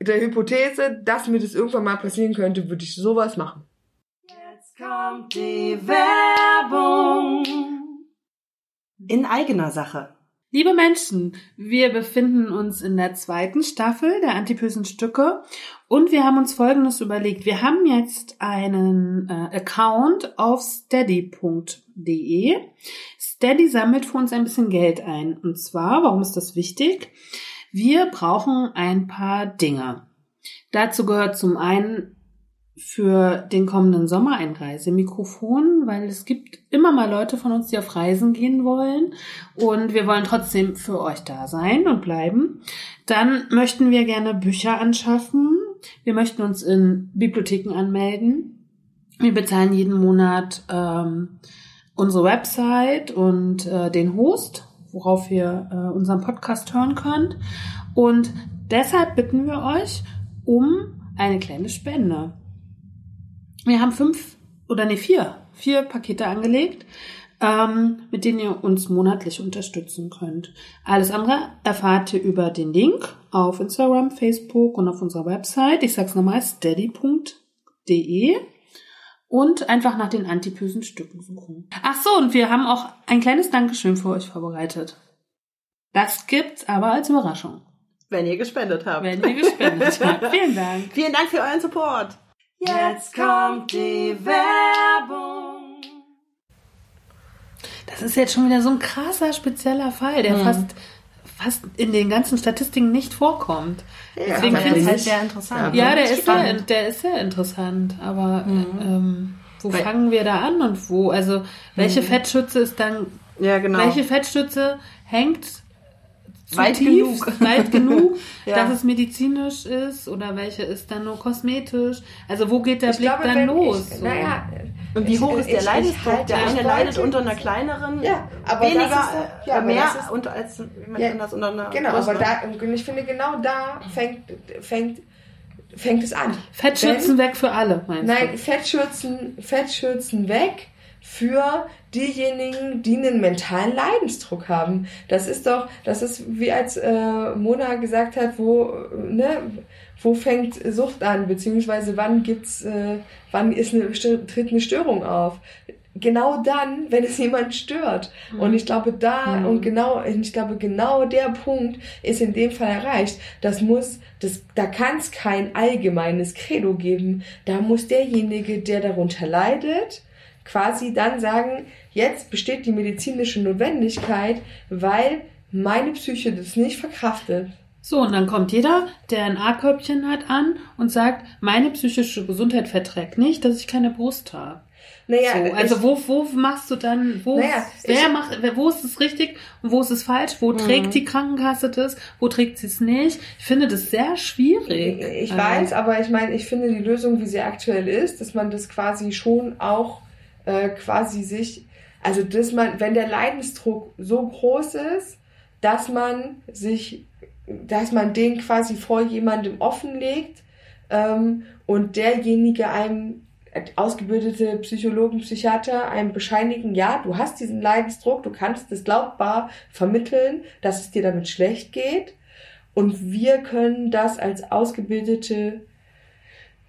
der Hypothese, dass mir das irgendwann mal passieren könnte, würde ich sowas machen. Kommt die Werbung. In eigener Sache. Liebe Menschen, wir befinden uns in der zweiten Staffel der Antipösen Stücke und wir haben uns Folgendes überlegt. Wir haben jetzt einen äh, Account auf steady.de. Steady sammelt für uns ein bisschen Geld ein. Und zwar, warum ist das wichtig? Wir brauchen ein paar Dinge. Dazu gehört zum einen für den kommenden Sommer ein Reisemikrofon, weil es gibt immer mal Leute von uns, die auf Reisen gehen wollen und wir wollen trotzdem für euch da sein und bleiben. Dann möchten wir gerne Bücher anschaffen. Wir möchten uns in Bibliotheken anmelden. Wir bezahlen jeden Monat ähm, unsere Website und äh, den Host, worauf ihr äh, unseren Podcast hören könnt. Und deshalb bitten wir euch um eine kleine Spende. Wir haben fünf oder nee, vier, vier Pakete angelegt, ähm, mit denen ihr uns monatlich unterstützen könnt. Alles andere erfahrt ihr über den Link auf Instagram, Facebook und auf unserer Website. Ich sag's nochmal, steady.de und einfach nach den antipösen Stücken suchen. Ach so, und wir haben auch ein kleines Dankeschön für euch vorbereitet. Das gibt's aber als Überraschung, Wenn ihr gespendet habt. wenn ihr gespendet [laughs] habt. Vielen Dank. Vielen Dank für euren Support. Jetzt kommt die Werbung. Das ist jetzt schon wieder so ein krasser, spezieller Fall, der fast, fast in den ganzen Statistiken nicht vorkommt. Deswegen finde das ich ist halt sehr interessant. Ja, der das ist, sehr, der ist sehr interessant. Aber Mhm. ähm, wo Weil- fangen wir da an und wo? Also welche Mhm. Fettschütze ist dann, Ja, genau. welche Fettstütze hängt Weit tief, genug. weit genug, [laughs] Ja. dass es medizinisch ist oder welche ist dann nur kosmetisch? Also wo geht der Ich Blick glaube, dann wenn los? Ich, So. naja, Und wie ich- hoch ist der Leidensdruck? der eine leidet unter einer kleineren, Ja, aber weniger, ist, ja, aber mehr ist, unter als jemand Ja, anders unter einer Genau, aber größeren. da, und ich finde, genau da fängt, fängt, fängt es an. Fettschützen weg für alle, meinst Nein, du? Fettschürzen, Fettschürzen weg für diejenigen, die einen mentalen Leidensdruck haben. Das ist doch, das ist wie als äh, Mona gesagt hat, wo, ne, wo fängt Sucht an, beziehungsweise wann gibt's, äh, wann ist eine, tritt eine Störung auf? Genau dann, wenn es jemand stört. Und ich glaube, da Mhm. und genau, ich glaube, genau der Punkt ist in dem Fall erreicht. Das muss, das, da kann es kein allgemeines Credo geben. Da muss derjenige, der darunter leidet, quasi dann sagen, jetzt besteht die medizinische Notwendigkeit, weil meine Psyche das nicht verkraftet. So, und dann kommt jeder, der ein A-Körbchen hat, an und sagt, meine psychische Gesundheit verträgt nicht, dass ich keine Brust habe. Naja, so, also ich, wo, wo machst du dann, wo, Naja, wer ich- macht, wo ist es richtig und wo ist es falsch? Wo Mhm. trägt die Krankenkasse das? Wo trägt sie es nicht? Ich finde das sehr schwierig. ich Äh, weiß, aber ich meine, ich finde die Lösung, wie sie aktuell ist, dass man das quasi schon auch äh, quasi sich, also dass man, wenn der Leidensdruck so groß ist, dass man sich, dass man den quasi vor jemandem offenlegt ähm, und derjenige einem ausgebildete Psychologen, Psychiater einem bescheinigen, ja, du hast diesen Leidensdruck, du kannst es glaubbar vermitteln, dass es dir damit schlecht geht. Und wir können das als ausgebildete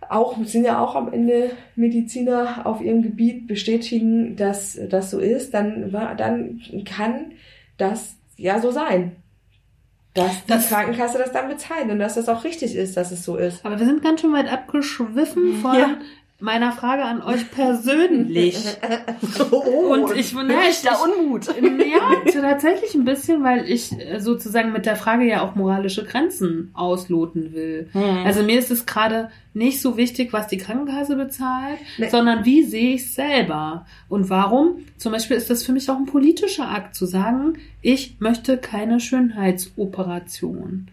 auch, sind ja auch am Ende Mediziner auf ihrem Gebiet bestätigen, dass das so ist, dann, dann kann das ja so sein. Dass die Das- Krankenkasse das dann bezahlt und dass das auch richtig ist, dass es so ist. Aber wir sind ganz schön weit abgeschwiffen von Ja. Meiner Frage an euch persönlich. [laughs] Oh, Und ich- ja, ich da Unmut. Ja, tatsächlich ein bisschen, weil ich äh, sozusagen mit der Frage ja auch moralische Grenzen ausloten will. Mhm. Also mir ist es gerade nicht so wichtig, was die Krankenkasse bezahlt, Nee. sondern wie sehe ich es selber? Und warum? Zum Beispiel ist das für mich auch ein politischer Akt zu sagen, ich möchte keine Schönheitsoperation.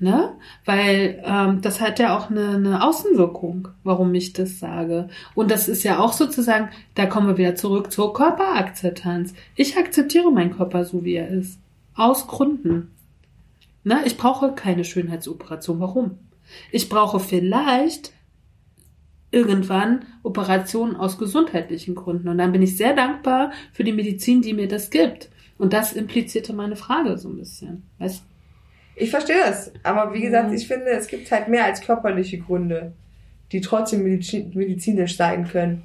Ne? Weil ähm, das hat ja auch eine, eine Außenwirkung, warum ich das sage. Und das ist ja auch sozusagen, da kommen wir wieder zurück zur Körperakzeptanz. Ich akzeptiere meinen Körper so, wie er ist. Aus Gründen. Ne? Ich brauche keine Schönheitsoperation. Warum? Ich brauche vielleicht irgendwann Operationen aus gesundheitlichen Gründen. Und dann bin ich sehr dankbar für die Medizin, die mir das gibt. Und das implizierte meine Frage so ein bisschen. Weißt du? Ich verstehe das, aber wie gesagt, ich finde, es gibt halt mehr als körperliche Gründe, die trotzdem medizi- medizinisch sein können.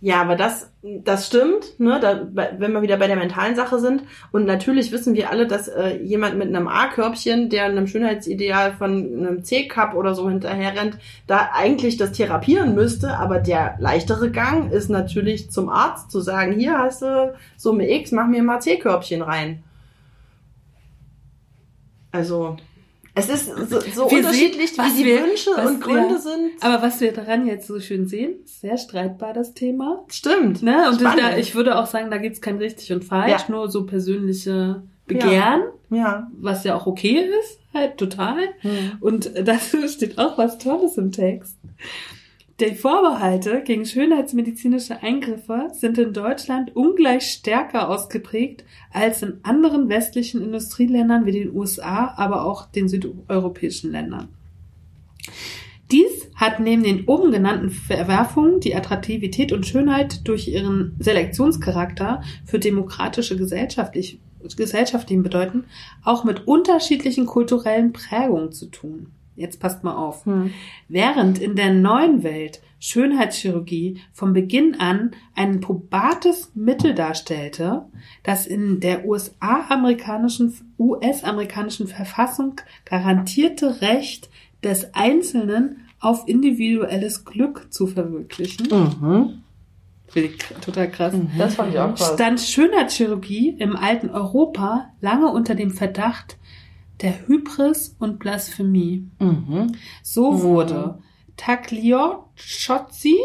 Ja, aber das, das stimmt, ne, da, wenn wir wieder bei der mentalen Sache sind. Und natürlich wissen wir alle, dass äh, jemand mit einem A-Körbchen, der einem Schönheitsideal von einem C-Cup oder so hinterher rennt, da eigentlich das therapieren müsste. Aber der leichtere Gang ist natürlich zum Arzt zu sagen, hier hast du Summe X, mach mir mal C-Körbchen rein. Also, es ist so, so unterschiedlich, sehen, was wie die wir- Wünsche was und Gründe wir- sind. Aber was wir daran jetzt so schön sehen, sehr streitbar das Thema. Stimmt. Ne? Und da, ich würde auch sagen, da gibt's kein richtig und falsch, Ja. nur so persönliche Begehren, Ja. was ja auch okay ist, halt total. Und [laughs] dazu steht auch was Tolles im Text. Die Vorbehalte gegen schönheitsmedizinische Eingriffe sind in Deutschland ungleich stärker ausgeprägt als in anderen westlichen Industrieländern wie den USA, aber auch den südeuropäischen Ländern. Dies hat neben den oben genannten Verwerfungen die Attraktivität und Schönheit durch ihren Selektionscharakter für demokratische gesellschaftlich, gesellschaftlichen Bedeuten auch mit unterschiedlichen kulturellen Prägungen zu tun. Jetzt passt mal auf. Hm. Während in der neuen Welt Schönheitschirurgie von Beginn an ein probates Mittel darstellte, das in der USA-amerikanischen US-amerikanischen Verfassung garantierte Recht des Einzelnen auf individuelles Glück zu verwirklichen. Mhm. Finde ich total krass. Das fand ich auch krass. Stand Schönheitschirurgie im alten Europa lange unter dem Verdacht der Hybris und Blasphemie. Mhm. So Mhm. wurde Tagliocozzi,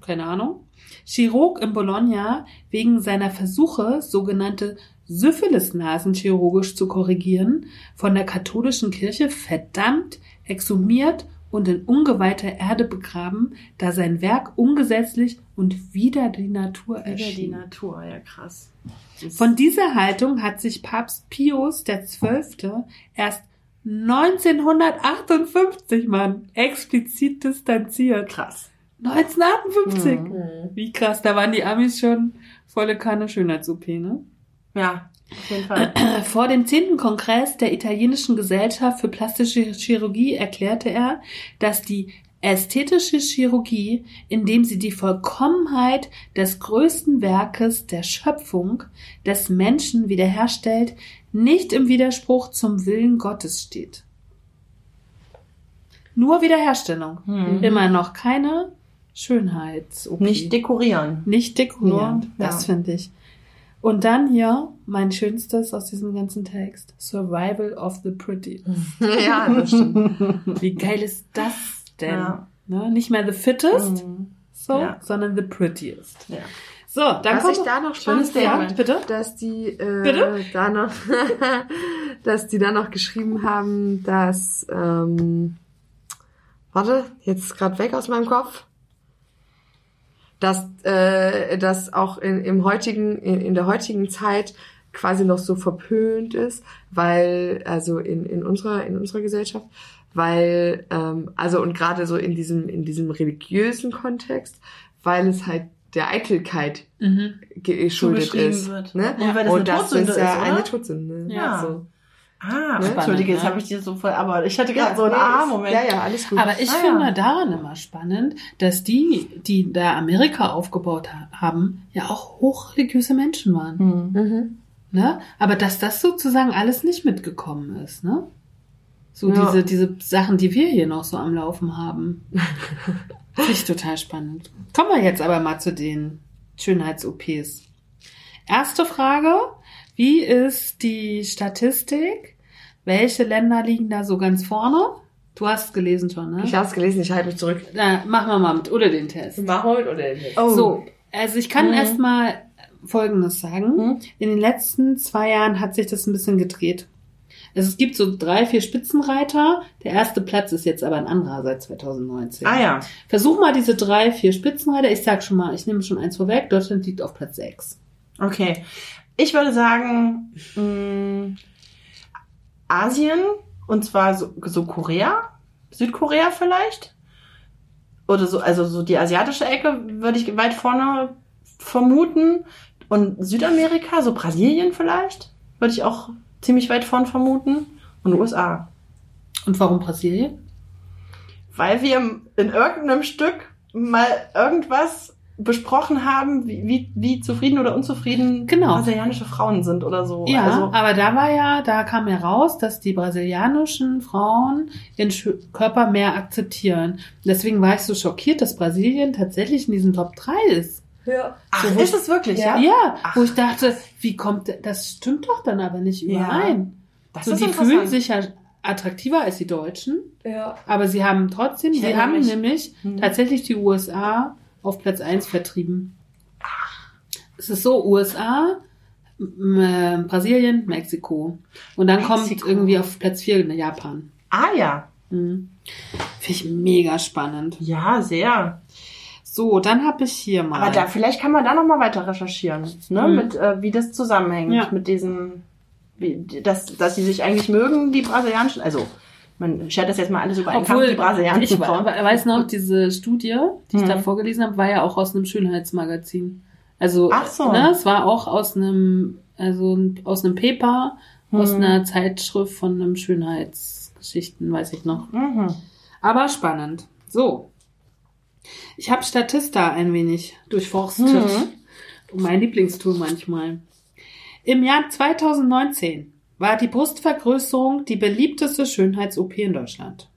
keine Ahnung, Chirurg in Bologna wegen seiner Versuche, sogenannte Syphilisnasen chirurgisch zu korrigieren, von der katholischen Kirche verdammt, exhumiert und in ungeweihter Erde begraben, da sein Werk ungesetzlich und wider die Natur Wieder die erschien. Natur, ja krass. Von dieser Haltung hat sich Papst Pius XII. erst 1958, Mann, explizit distanziert. krass. 1958. Mhm. Wie krass, da waren die Amis schon volle Kanne Schönheits-OP, ne? Ja, auf jeden Fall. [clears throat] Vor dem 10. Kongress der italienischen Gesellschaft für plastische Chirurgie erklärte er, dass die ästhetische Chirurgie, indem sie die Vollkommenheit des größten Werkes der Schöpfung des Menschen wiederherstellt, nicht im Widerspruch zum Willen Gottes steht. Nur Wiederherstellung. Mhm. Immer noch keine Schönheits-OP. Nicht dekorieren. Nicht dekorierend. Nur, das ja. finde ich. Und dann hier mein schönstes aus diesem ganzen Text. Survival of the Pretty. [laughs] ja, das stimmt. Wie geil ist das denn? Ja. Ne? Nicht mehr the fittest, Mhm. so, Ja. sondern the prettiest. Ja. So, dann Was kommt ich da noch spannend Schönes fand, bitte. dass die äh, Bitte? da noch, [laughs] dass die da noch geschrieben haben, dass ähm, warte, jetzt gerade weg aus meinem Kopf, dass äh, das auch in, im heutigen in, in der heutigen Zeit quasi noch so verpönt ist, weil also in, in unserer in unserer Gesellschaft, weil ähm, also und gerade so in diesem in diesem religiösen Kontext, weil es halt der Eitelkeit Mhm. geschuldet ist. wird. Ne? Und weil das eine das Todsünde ist ja ist, oder? eine Todsünde. Ja. So. Ah, Ne? Entschuldige, jetzt ne? habe ich dir so voll, aber ich hatte gerade so einen nee, Ah-Moment. Ja, ja, alles gut. Aber ich Ah, finde ja. daran immer spannend, dass die, die da Amerika aufgebaut ha haben, ja auch hochreligiöse Menschen waren. Hm. mhm. Ne? Aber dass das sozusagen alles nicht mitgekommen ist, ne? So Ja. diese, diese Sachen, die wir hier noch so am Laufen haben. [laughs] Finde ich total spannend. Kommen wir jetzt aber mal zu den Schönheits-OPs. Erste Frage. Wie ist die Statistik? Welche Länder liegen da so ganz vorne? Du hast gelesen schon, ne? Ich habe es gelesen, ich halte mich zurück. Na, machen wir mal mit Ulle den Test. Mach heute oder nicht? Oh. So, also ich kann Mhm. erst mal Folgendes sagen. Mhm. In den letzten zwei Jahren hat sich das ein bisschen gedreht. Also es gibt so drei, vier Spitzenreiter. Der erste Platz ist jetzt aber ein anderer seit 2019. Ah ja. Versuch mal diese drei, vier Spitzenreiter. Ich sag schon mal, ich nehme schon eins vorweg. Deutschland liegt auf Platz sechs. Okay. Ich würde sagen, mh, Asien, und zwar so, so Korea, Südkorea vielleicht. Oder so, also so die asiatische Ecke würde ich weit vorne vermuten. Und Südamerika, so Brasilien vielleicht, würde ich auch ziemlich weit vorne vermuten. Und USA. Und warum Brasilien? Weil wir in irgendeinem Stück mal irgendwas besprochen haben, wie, wie, wie zufrieden oder unzufrieden Genau. brasilianische Frauen sind oder so. Ja, also, aber da war ja, da kam ja raus, dass die brasilianischen Frauen ihren Körper mehr akzeptieren. Deswegen war ich so schockiert, dass Brasilien tatsächlich in diesem Top 3 ist. Ja. ach, so, ist es wirklich, Ja. ja? Ja, Ach. wo ich dachte, wie kommt, das stimmt doch dann aber nicht Ja. überein. Das so, ist die fühlen sich ja attraktiver als die Deutschen, Ja. aber sie haben trotzdem, Ich sie haben mich. nämlich Hm. tatsächlich die USA auf Platz 1 vertrieben. Es ist so, USA, äh, Brasilien, Mexiko. Und dann kommt Mexiko. irgendwie auf Platz 4 Japan. Ah ja. Mhm. Finde ich mega spannend. Ja, sehr. So, dann habe ich hier mal. Aber da, vielleicht kann man da noch mal weiter recherchieren, ne? Mhm. Mit, äh, wie das zusammenhängt Ja. mit diesem, wie, dass, dass sie sich eigentlich mögen, die brasilianischen, also, man schert das jetzt mal alles über einen Kampf, die ich brasilianischen we- Frauen. weiß noch, diese Studie, die ich Mhm. da vorgelesen habe, war ja auch aus einem Schönheitsmagazin. Also, Ach so. ne, es war auch aus einem, also aus einem Paper, aus Mhm. einer Zeitschrift von einem Schönheitsgeschichten, weiß ich noch. Mhm. Aber spannend. So. Ich habe Statista ein wenig durchforstet. Mhm. Mein Lieblingstool manchmal. Im Jahr 2019 war die Brustvergrößerung die beliebteste Schönheits-OP in Deutschland.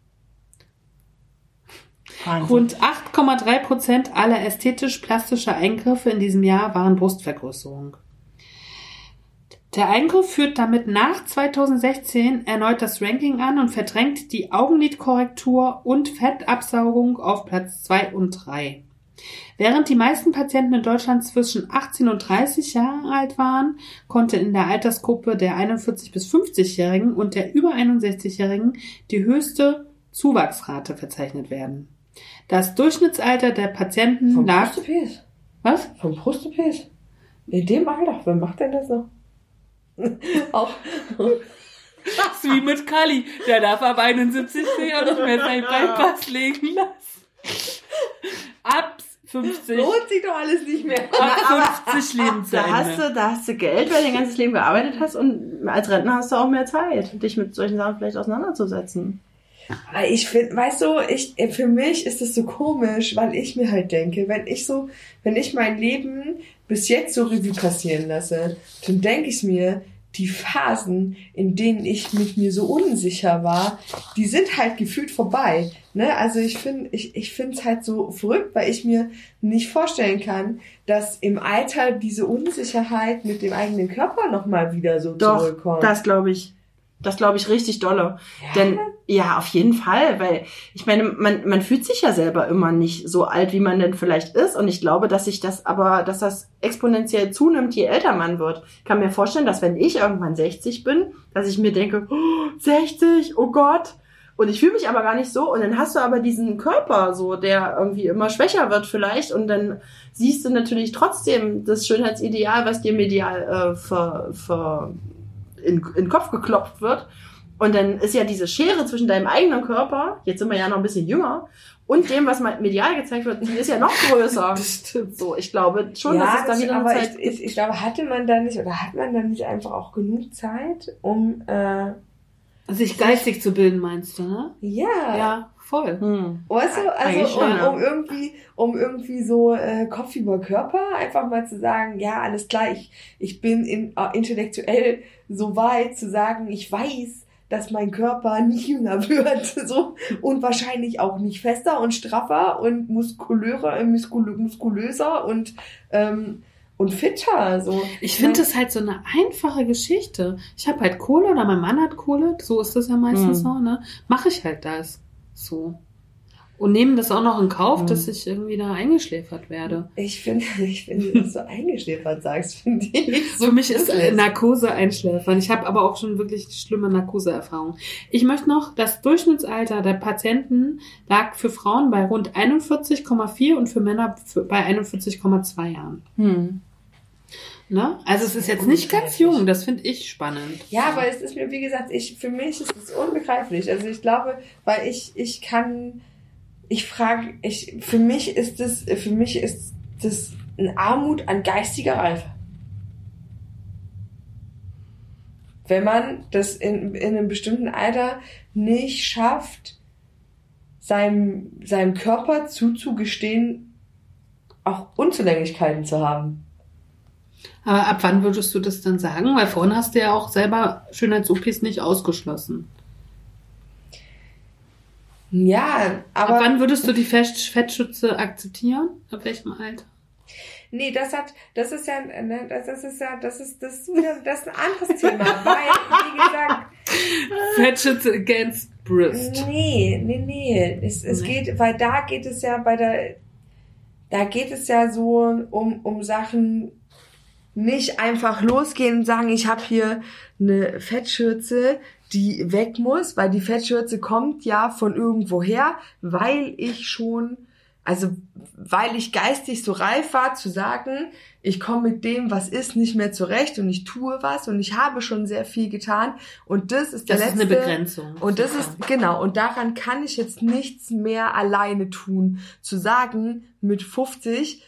Wahnsinn. Rund 8,3 Prozent aller ästhetisch-plastischer Eingriffe in diesem Jahr waren Brustvergrößerung. Der Eingriff führt damit nach 2016 erneut das Ranking an und verdrängt die Augenlidkorrektur und Fettabsaugung auf Platz 2 und 3. Während die meisten Patienten in Deutschland zwischen 18 und 30 Jahre alt waren, konnte in der Altersgruppe der 41 bis 50-Jährigen und der über 61-Jährigen die höchste Zuwachsrate verzeichnet werden. Das Durchschnittsalter der Patienten Vom lag. Brustopes. Was? Vom Brustopes. In dem Alter. Wer macht denn das noch? [laughs] Auch. Das ist wie mit Kali. Der darf ab 71 Jahren nicht mehr sein Bypass legen lassen. Ab 50. Lohnt sich doch alles nicht mehr. Ab 50 Da Lebensjahre. hast du, da hast du Geld, weil du dein ganzes Leben gearbeitet hast und als Rentner hast du auch mehr Zeit, dich mit solchen Sachen vielleicht auseinanderzusetzen. Aber ich finde, weißt du, ich, für mich ist es so komisch, weil ich mir halt denke, wenn ich so, wenn ich mein Leben bis jetzt so Revue passieren lasse, dann denke ich mir, die Phasen, in denen ich mit mir so unsicher war, die sind halt gefühlt vorbei. Ne? Also ich finde, ich, ich finde es halt so verrückt, weil ich mir nicht vorstellen kann, dass im Alter diese Unsicherheit mit dem eigenen Körper nochmal wieder so Doch, zurückkommt. das glaube ich. Das glaube ich richtig dolle. Denn ja, auf jeden Fall, weil ich meine, man, man fühlt sich ja selber immer nicht so alt, wie man denn vielleicht ist. Und ich glaube, dass sich das aber, dass das exponentiell zunimmt, je älter man wird. Ich kann mir vorstellen, dass wenn ich irgendwann 60 bin, dass ich mir denke, oh, 60, oh Gott. Und ich fühle mich aber gar nicht so. Und dann hast du aber diesen Körper so, der irgendwie immer schwächer wird vielleicht. Und dann siehst du natürlich trotzdem das Schönheitsideal, was dir medial äh, ver, ver, in, in den Kopf geklopft wird. Und dann ist ja diese Schere zwischen deinem eigenen Körper, jetzt sind wir ja noch ein bisschen jünger, und dem, was mal medial gezeigt wird, die ist ja noch größer. [laughs] stimmt. So, ich glaube schon, dass es da wieder eine aber Zeit ich, ich, ich glaube, hatte man da nicht oder hat man da nicht einfach auch genug Zeit, um äh, Sich geistig zu bilden, meinst du, ne? Ja. Ja, voll. Hm. Weißt du, also schon, um, ja. um irgendwie, um irgendwie so äh, Kopf über Körper einfach mal zu sagen, ja, alles klar, ich, ich bin in, äh, intellektuell so weit zu sagen, ich weiß, dass mein Körper nicht jünger [laughs] wird, so und wahrscheinlich auch nicht fester und straffer und muskulöser, äh, muskul muskulöser und ähm, und fitter, so. Ich finde das halt so eine einfache Geschichte. Ich habe halt Kohle oder mein Mann hat Kohle, so ist das ja meistens Mhm. so, ne? Mache ich halt das. So. Und nehmen das auch noch in Kauf, Mhm. dass ich irgendwie da eingeschläfert werde. Ich finde, [laughs] ich finde, dass du eingeschläfert sagst, finde ich so Für mich ist äh, Narkose einschläfern. Ich habe aber auch schon wirklich schlimme Narkoseerfahrungen. Ich möchte noch, das Durchschnittsalter der Patienten lag für Frauen bei rund 41,4 und für Männer bei 41,2 Jahren. Hm. Ne? Also es ist jetzt nicht ganz jung, das finde ich spannend. Ja, aber es ist mir, wie gesagt, ich, für mich ist es unbegreiflich. Also ich glaube, weil ich, ich kann, ich frage, ich, für mich ist das, für mich ist das eine Armut an geistiger Reife. Wenn man das in, in einem bestimmten Alter nicht schafft, seinem, seinem Körper zuzugestehen, auch Unzulänglichkeiten zu haben. Aber ab wann würdest du das dann sagen? Weil vorhin hast du ja auch selber Schönheits-OPs nicht ausgeschlossen. Ja, aber. ab wann würdest du die Fett Fettschütze akzeptieren? Ab welchem Alter? Nee, das hat, das ist ja, ne, das, das ist ja, das ist, das ist wieder, das ist ein anderes Thema, weil, wie gesagt, [laughs] Fettschütze against Brist. nee, nee, nee, es, es Nee. geht, weil da geht es ja bei der, da geht es ja so um, um Sachen, nicht einfach losgehen und sagen, ich habe hier eine Fettschürze, die weg muss, weil die Fettschürze kommt ja von irgendwoher, weil ich schon, also weil ich geistig so reif war zu sagen, ich komme mit dem, was ist, nicht mehr zurecht und ich tue was und ich habe schon sehr viel getan und das ist der Das ist letzte eine Begrenzung. und das ist, genau, und daran kann ich jetzt nichts mehr alleine tun. Zu sagen, mit 50,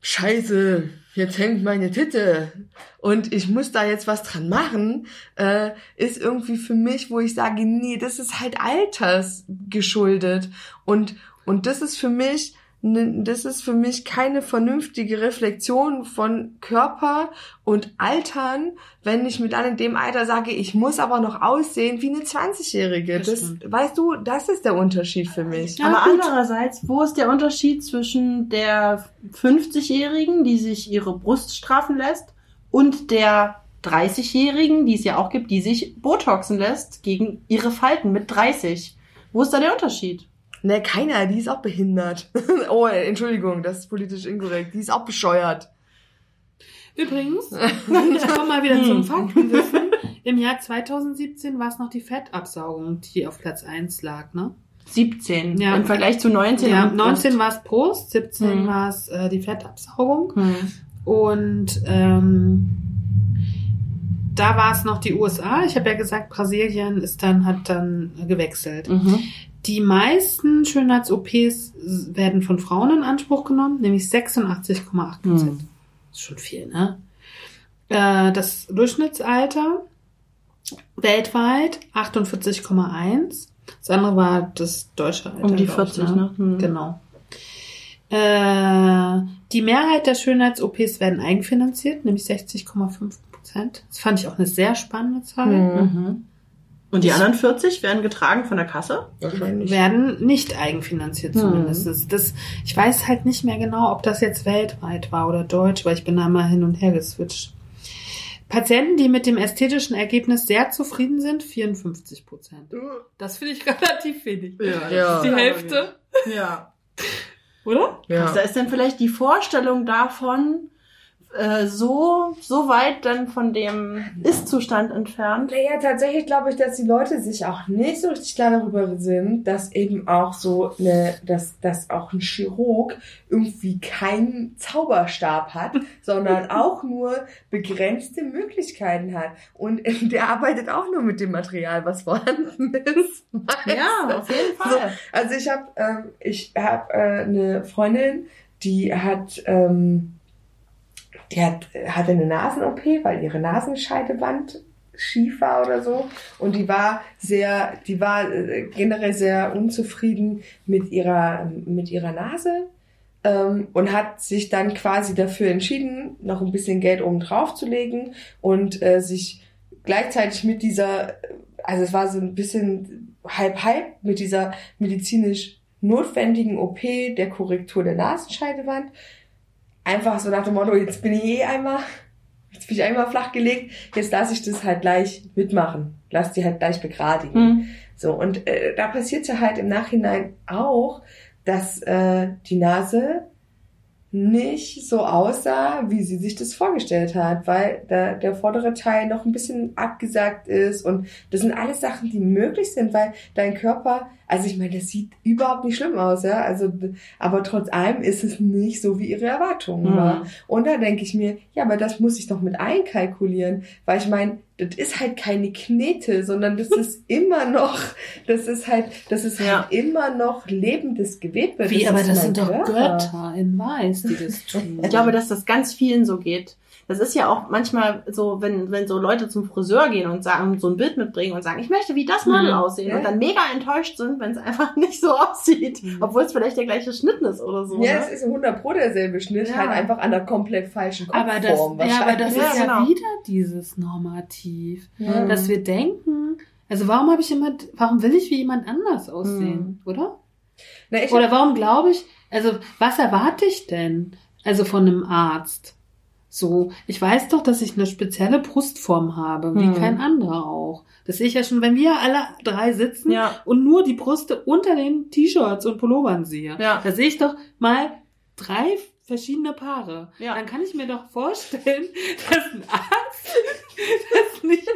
scheiße, jetzt hängt meine Titte und ich muss da jetzt was dran machen, äh, ist irgendwie für mich, wo ich sage, nee, das ist halt alters geschuldet. Und, und das ist für mich, das ist für mich keine vernünftige Reflexion von Körper und Altern, wenn ich mit dann in dem Alter sage, ich muss aber noch aussehen wie eine 20-Jährige. Das Das, weißt du, das ist der Unterschied für mich. Ja, Aber gut. andererseits, wo ist der Unterschied zwischen der 50-Jährigen, die sich ihre Brust straffen lässt, und der 30-Jährigen, die es ja auch gibt, die sich Botoxen lässt gegen ihre Falten mit 30? Wo ist da der Unterschied? Ne, keiner, die ist auch behindert. [laughs] oh, Entschuldigung, das ist politisch inkorrekt. Die ist auch bescheuert. Übrigens, [laughs] ich komme mal wieder zum Faktenwissen. Im Jahr 2017 war es noch die Fettabsaugung, die auf Platz 1 lag, ne? 17 Ja. im Vergleich zu 19. Ja, und 19 war es Brust, 17 Mhm. war es äh, die Fettabsaugung. Hm. Und ähm, da war es noch die USA. Ich habe ja gesagt, Brasilien ist dann, hat dann gewechselt. Mhm. Die meisten Schönheits-OPs werden von Frauen in Anspruch genommen, nämlich 86,8 Prozent. Hm. ist schon viel, ne? Äh, das Durchschnittsalter weltweit 48,1. Das andere war das deutsche Alter. Um die glaub ich, 40, ne? Hm. Genau. Äh, die Mehrheit der Schönheits-OPs werden eigenfinanziert, nämlich 60,5 Prozent. Das fand ich auch eine sehr spannende Zahl. Mhm. Und die anderen 40 werden getragen von der Kasse? Wahrscheinlich. werden nicht eigenfinanziert Hm. zumindest. Das, ich weiß halt nicht mehr genau, ob das jetzt weltweit war oder deutsch, weil ich bin da mal hin und her geswitcht. Patienten, die mit dem ästhetischen Ergebnis sehr zufrieden sind, 54 Prozent. Das finde ich [laughs] relativ wenig. Ja. Ja. Die Hälfte, Ja. oder? Was Ja. da ist denn vielleicht die Vorstellung davon äh, so, so weit dann von dem Ist-Zustand entfernt? Naja, tatsächlich glaube ich, dass die Leute sich auch nicht so richtig klar darüber sind, dass eben auch so eine, dass, dass auch ein Chirurg irgendwie keinen Zauberstab hat, [laughs] sondern auch nur begrenzte Möglichkeiten hat. Und [laughs] der arbeitet auch nur mit dem Material, was vorhanden [laughs] ist. Ja, auf jeden Fall. Also ich habe ähm, ich hab, äh, eine Freundin, die hat ähm, die hat hatte eine Nasen-OP, weil ihre Nasenscheidewand schief war oder so. Und die war sehr, die war äh, generell sehr unzufrieden mit ihrer, mit ihrer Nase. Ähm, und hat sich dann quasi dafür entschieden, noch ein bisschen Geld oben drauf zu legen und äh, sich gleichzeitig mit dieser, also es war so ein bisschen halb halb mit dieser medizinisch notwendigen OP der Korrektur der Nasenscheidewand. Einfach so nach dem Motto, jetzt bin ich eh einmal, jetzt bin ich einmal flach gelegt, jetzt lasse ich das halt gleich mitmachen. Lass die halt gleich begradigen. Hm. So, und äh, da passiert ja halt im Nachhinein auch, dass äh, die Nase nicht so aussah, wie sie sich das vorgestellt hat, weil der, der vordere Teil noch ein bisschen abgesagt ist und das sind alles Sachen, die möglich sind, weil dein Körper, also ich meine, das sieht überhaupt nicht schlimm aus, ja, also, aber trotz allem ist es nicht so, wie ihre Erwartungen Mhm. war. Und da denke ich mir, ja, aber das muss ich doch mit einkalkulieren, weil ich meine, das ist halt keine Knete, sondern das ist [laughs] immer noch, das ist halt, das ist Ja. halt immer noch lebendes Gewebe. Wie, aber ist das sind doch. Götter in Weiß, die das [laughs] tun. Ich glaube, dass das ganz vielen so geht. Das ist ja auch manchmal so, wenn, wenn so Leute zum Friseur gehen und sagen, so ein Bild mitbringen und sagen, ich möchte wie das Model Mhm. aussehen Ja. und dann mega enttäuscht sind, wenn es einfach [laughs] nicht so aussieht, Mhm. obwohl es vielleicht der gleiche Schnitt ist oder so. Ja, ne? es ist 100 Pro derselbe Schnitt, Ja. halt einfach an der komplett falschen aber das, Kopfform ja, aber das Ja, ist ja genau. wieder dieses Normativ, Ja. dass wir denken, also warum habe ich immer, warum will ich wie jemand anders aussehen, oder? Na, ich Oder warum glaube ich, also was erwarte ich denn? Also von einem Arzt. So, ich weiß doch, dass ich eine spezielle Brustform habe, wie Hm. kein anderer auch. Das sehe ich ja schon, wenn wir alle drei sitzen Ja. und nur die Brüste unter den T-Shirts und Pullovern sehe. Ja. Da sehe ich doch mal drei verschiedene Paare. Ja. Dann kann ich mir doch vorstellen, [laughs] dass ein Arzt [laughs] das nicht,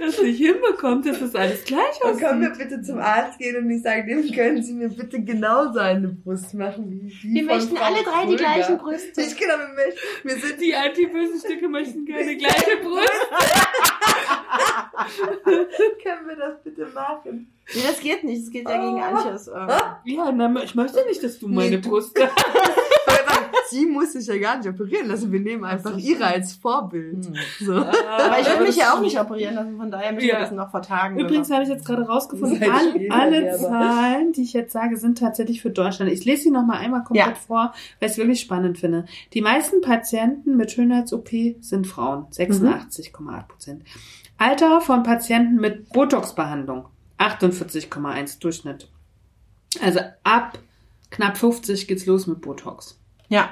das nicht hinbekommt, dass das alles gleich Und können wir aussieht. bitte zum Arzt gehen und ich sage, dem können Sie mir bitte genauso eine Brust machen wie die Wir von möchten Frau alle drei die Kröger. gleichen Brüste. Ich genau, wir, möchten- wir sind Die anti-bösen Stücke möchten gerne gleiche Brust. [laughs] können wir das bitte machen? Nee, das geht nicht. Das geht ja gegen Oh. Antjes. Ähm, Ja, na, ich möchte nicht, dass du meine Nee, du- Brust Sie muss sich ja gar nicht operieren lassen. Wir nehmen einfach ihre als Vorbild. Hm. So. Aber ich will mich ja auch nicht operieren lassen, von daher müssen Ja. wir das noch vertagen. Übrigens habe ich jetzt gerade rausgefunden, all, alle. Zahlen, die ich jetzt sage, sind tatsächlich für Deutschland. Ich lese sie noch mal einmal komplett Ja. vor, weil ich es wirklich spannend finde. Die meisten Patienten mit Schönheits-OP sind Frauen, 86,8 Prozent. Alter von Patienten mit Botox-Behandlung, 48,1 Durchschnitt. Also ab knapp 50 geht's los mit Botox. Ja.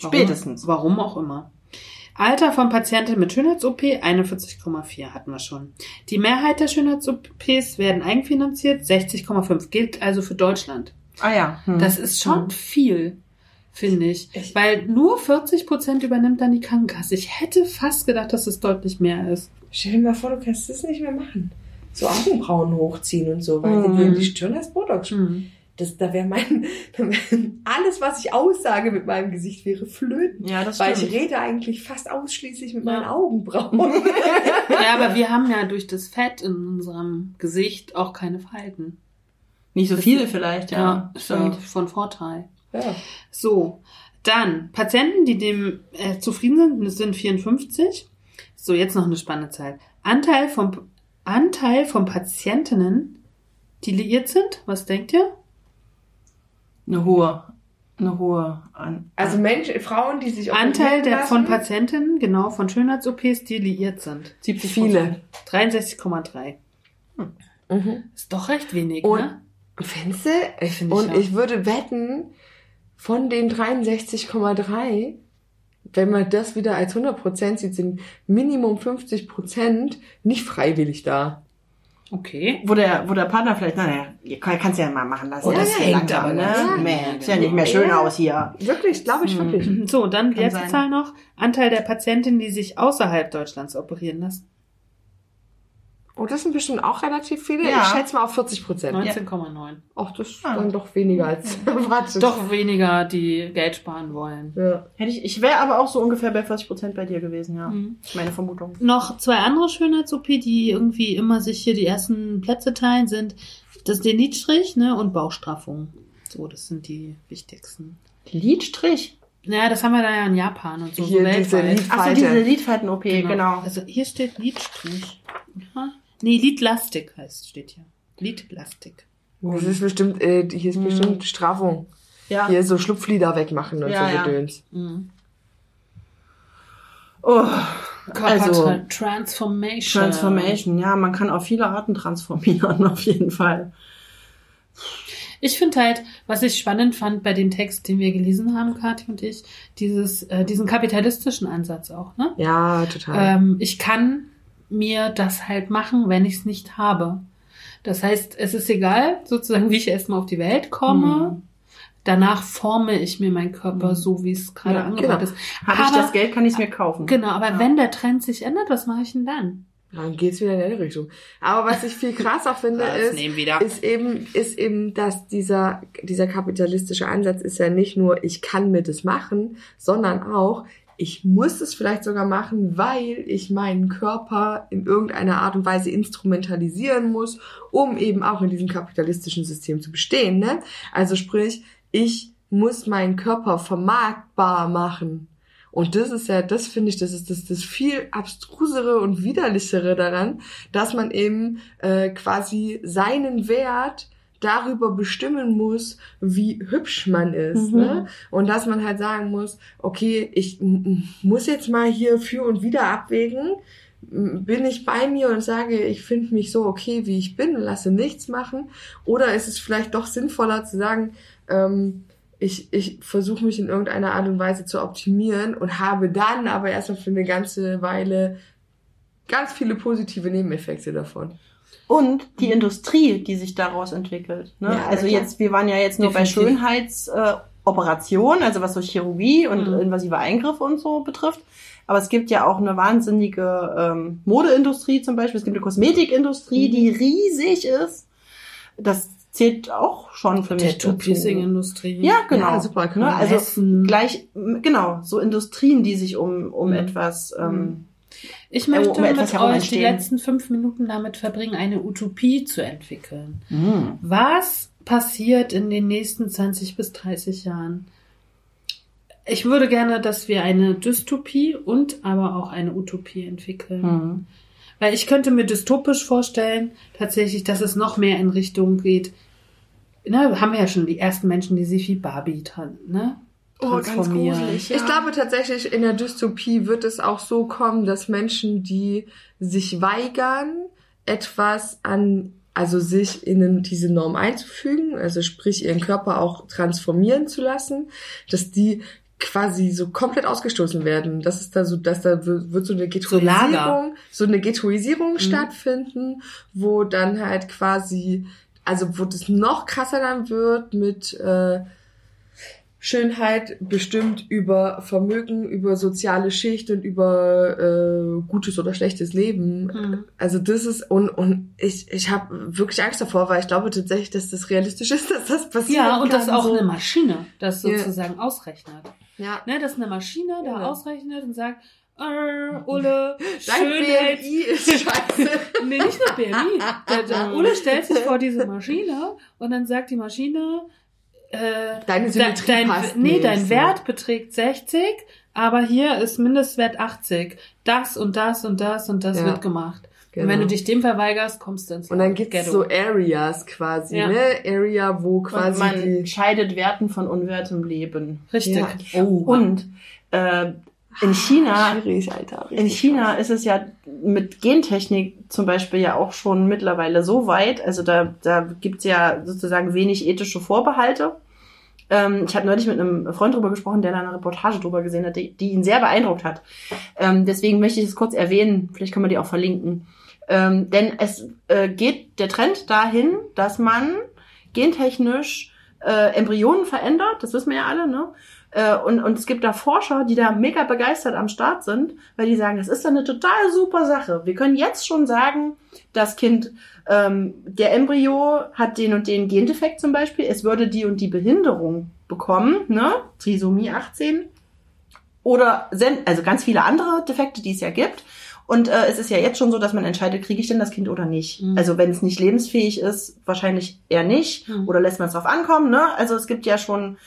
Warum? Spätestens. Warum auch immer. Alter von Patienten mit Schönheits-OP 41,4 hatten wir schon. Die Mehrheit der Schönheits-OPs werden eigenfinanziert, 60,5 gilt also für Deutschland. Ah ja. Hm. Das ist schon viel, finde ich. Ich- Weil nur 40 Prozent übernimmt dann die Krankenkasse. Ich hätte fast gedacht, dass es deutlich mehr ist. Stell dir mal vor, du kannst das nicht mehr machen. So Augenbrauen hochziehen und so, weil Mhm. du die Stirn als Botox. Das, da wäre mein, [laughs] alles, was ich aussage mit meinem Gesicht, wäre flöten. ja, das Weil ich stimmt. rede eigentlich fast ausschließlich mit meinen Ja. Augenbrauen. [laughs] Ja, aber wir haben ja durch das Fett in unserem Gesicht auch keine Falten. Nicht so viele vielleicht, ja. ist ja von Vorteil. ja. So, dann Patienten, die dem äh, zufrieden sind, das sind 54. So, jetzt noch eine spannende Zahl. Anteil von Anteil von Patientinnen, die liiert sind, was denkt ihr? Eine hohe, eine hohe an. Also Menschen, Frauen, die sich Anteil der von lassen, Patientinnen, genau, von Schönheits-OPs, die liiert sind. 70 viele. 63,3. Mhm. Ist doch recht wenig, Und- ne? Findest ich Und ja. ich würde wetten, von den 63,3, wenn man das wieder als 100% sieht, sind Minimum 50% nicht freiwillig da. Okay. Wo der, wo der Partner vielleicht, naja, ihr kann- kannst ja mal machen lassen. Oh, das ist hängt langsam, aber ne? ganz. Nee, ist ja nicht mehr schön Ja. aus hier. Wirklich, glaube ich Hm. wirklich. So, dann die Kann letzte sein. Zahl noch. Anteil der Patientinnen, die sich außerhalb Deutschlands operieren lassen. Oh, das sind bestimmt auch relativ viele. Ja. Ich schätze mal auf 40%. 19,9. Ach, das ist Ah. dann doch weniger als [laughs] erwartet. Doch weniger, die Geld sparen wollen. Ja. Hätte ich, ich wäre aber auch so ungefähr bei 40 Prozent bei dir gewesen, ja. Mhm. Meine Vermutung. Noch zwei andere Schönheits-OP, die irgendwie immer sich hier die ersten Plätze teilen, sind das den Lidstrich ne, und Bauchstraffung. So, das sind die wichtigsten. Lidstrich? Ja, das haben wir da ja in Japan und so. Hier so diese. Lied- Achso, diese Lidfalten-OP, genau. Also hier steht Lidstrich. Ja. Nee, Lidlastik heißt, steht hier. Lidplastik. Das ist bestimmt, äh, hier ist bestimmt Strafung. Ja. Hier so Schlupflieder wegmachen und Ja, so ja. Gedöns. Mhm. Oh, also Körper Transformation. Transformation, ja, man kann auf viele Arten transformieren, [laughs] auf jeden Fall. Ich finde halt, was ich spannend fand bei dem Text, den wir gelesen haben, Kathi und ich, dieses, äh, diesen kapitalistischen Ansatz auch, ne? Ja, total. Ähm, ich kann mir das halt machen, wenn ich es nicht habe. Das heißt, es ist egal, sozusagen, wie ich erstmal auf die Welt komme. Mhm. Danach forme ich mir meinen Körper Mhm. so, wie es gerade Ja, angebracht genau. ist. Habe ich das Geld, kann ich es mir kaufen. Genau, aber Ja. wenn der Trend sich ändert, was mache ich denn dann? Dann geht's wieder in die andere Richtung. Aber was ich viel krasser finde, ist, ist eben, ist eben, dass dieser, dieser kapitalistische Ansatz ist ja nicht nur, ich kann mir das machen, sondern auch, ich muss es vielleicht sogar machen, weil ich meinen Körper in irgendeiner Art und Weise instrumentalisieren muss, um eben auch in diesem kapitalistischen System zu bestehen. Ne? Also sprich, ich muss meinen Körper vermarktbar machen. Und das ist ja, das finde ich, das ist das, das viel abstrusere und widerlichere daran, dass man eben äh, quasi seinen Wert darüber bestimmen muss, wie hübsch man ist. Mhm. Ne? Und dass man halt sagen muss, okay, ich muss jetzt mal hier für und wieder abwägen. Bin ich bei mir und sage, ich finde mich so okay, wie ich bin und lasse nichts machen? Oder ist es vielleicht doch sinnvoller zu sagen, ähm, ich, ich versuche mich in irgendeiner Art und Weise zu optimieren und habe dann aber erstmal für eine ganze Weile ganz viele positive Nebeneffekte davon. Und die Industrie, die sich daraus entwickelt. Ne? Ja, also klar. jetzt, wir waren ja jetzt nur bei Definitiv. Schönheitsoperationen, äh, also was so Chirurgie und Mhm. invasive Eingriffe und so betrifft. Aber es gibt ja auch eine wahnsinnige ähm, Modeindustrie zum Beispiel. Es gibt eine Kosmetikindustrie, Mhm. die riesig ist. Das zählt auch schon für mich. Tattoo-Piercing-Industrie. Ja, genau. Ja, super, ne? Also essen. gleich, genau, so Industrien, die sich um, um Mhm. etwas ähm, Ich Äh, möchte um mit euch die letzten fünf Minuten damit verbringen, eine Utopie zu entwickeln. mh. Was passiert in den nächsten 20 bis 30 Jahren? Ich würde gerne, dass wir eine Dystopie und aber auch eine Utopie entwickeln. Mhm. Weil ich könnte mir dystopisch vorstellen, tatsächlich, dass es noch mehr in Richtung geht. Ne, haben wir ja schon die ersten Menschen, die sich wie Barbie ne, Oh, ganz gruselig, ja. Ich glaube tatsächlich, in der Dystopie wird es auch so kommen, dass Menschen, die sich weigern, etwas an, also sich in diese Norm einzufügen, also sprich ihren Körper auch transformieren zu lassen, dass die quasi so komplett ausgestoßen werden. Das ist da so, dass da wird so eine Ghettoisierung, Lager. so eine Ghettoisierung Mhm. stattfinden, wo dann halt quasi, also wo das noch krasser dann wird mit äh, Schönheit bestimmt über Vermögen, über soziale Schicht und über äh, gutes oder schlechtes Leben. Mhm. Also das ist und und ich ich habe wirklich Angst davor, weil ich glaube tatsächlich, dass das realistisch ist, [laughs] dass das passiert. Ja, und dass auch so. eine Maschine das Ja. sozusagen ausrechnet. ja. Ne, dass eine Maschine da Ja. ausrechnet und sagt, äh, Ulle, [laughs] Dein Schönheit. BMI ist scheiße. [laughs] Nee, nicht nur BMI. Der, der Ulle stellt sich vor diese Maschine und dann sagt die Maschine, äh, Deine de- Symmetrie dein, passt nee, nicht. dein Wert beträgt 60, aber hier ist Mindestwert 80. Das und das und das und das Ja. wird gemacht. Genau. Und wenn du dich dem verweigerst, kommst du ins und dann gibt's Ghetto. so Areas quasi, Ja. ne? Area, wo Und quasi man die scheidet Werten von unwertem Leben. Richtig. Ja. Oh. Und äh, in China, schwierig, Alter. in China ist es ja mit Gentechnik zum Beispiel ja auch schon mittlerweile so weit. Also da, da gibt's ja sozusagen wenig ethische Vorbehalte. Ähm, ich habe neulich mit einem Freund drüber gesprochen, der da eine Reportage drüber gesehen hat, die, die ihn sehr beeindruckt hat. Ähm, deswegen möchte ich es kurz erwähnen. Vielleicht können wir die auch verlinken. Ähm, denn es äh, geht der Trend dahin, dass man gentechnisch äh, Embryonen verändert. Das wissen wir ja alle, ne? Äh, und, und es gibt da Forscher, die da mega begeistert am Start sind, weil die sagen, das ist eine total super Sache. Wir können jetzt schon sagen, das Kind, ähm, der Embryo hat den und den Gendefekt zum Beispiel, es würde die und die Behinderung bekommen, ne? Trisomie 18 oder also ganz viele andere Defekte, die es ja gibt. Und äh, es ist ja jetzt schon so, dass man entscheidet, kriege ich denn das Kind oder nicht. Mhm. Also wenn es nicht lebensfähig ist, wahrscheinlich eher nicht. Mhm. Oder lässt man es drauf ankommen. Ne? Also es gibt ja schon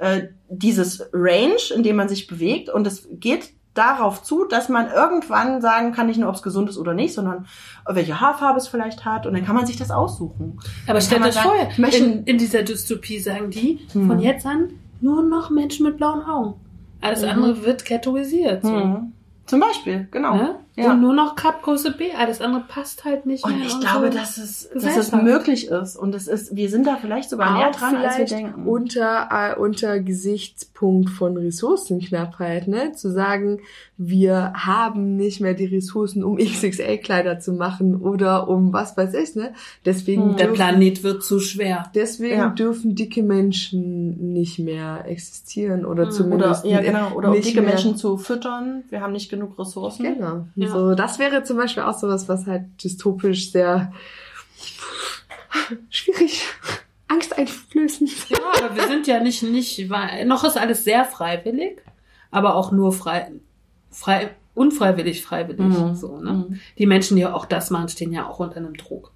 äh, dieses Range, in dem man sich bewegt und es geht darauf zu, dass man irgendwann sagen kann, nicht nur, ob es gesund ist oder nicht, sondern welche Haarfarbe es vielleicht hat und dann kann man sich das aussuchen. Aber Dann stell kann man dir sagen, vor, in, in dieser Dystopie sagen die, Hm. von jetzt an nur noch Menschen mit blauen Augen. Alles Mhm. andere wird ghettoisiert. So. Hm. Zum Beispiel, genau. Ne? Ja. Und nur noch Cup-Größe B. Alles andere passt halt nicht Und mehr. ich in glaube, unsere dass es, dass es möglich ist. Und es ist, wir sind da vielleicht sogar näher Auch dran, als wir denken. unter, äh, unter Gesichtspunkt von Ressourcenknappheit, ne? Zu sagen, wir haben nicht mehr die Ressourcen, um [laughs] XXL-Kleider zu machen oder um was weiß ich, ne? Deswegen, Hm. Der dürfen, Planet wird zu schwer. deswegen Ja. dürfen dicke Menschen nicht mehr existieren oder Hm. oder, zumindest ja, genau, oder um dicke mehr. Menschen zu füttern. Wir haben nicht genug Ressourcen. Genau. Ja. So, das wäre zum Beispiel auch sowas, was halt dystopisch sehr schwierig, angsteinflößend. Ja, aber wir sind ja nicht, nicht, weil- noch ist alles sehr freiwillig, aber auch nur frei, frei, unfreiwillig freiwillig, Mhm. so, ne? Mhm. Die Menschen, die auch das machen, stehen ja auch unter einem Druck.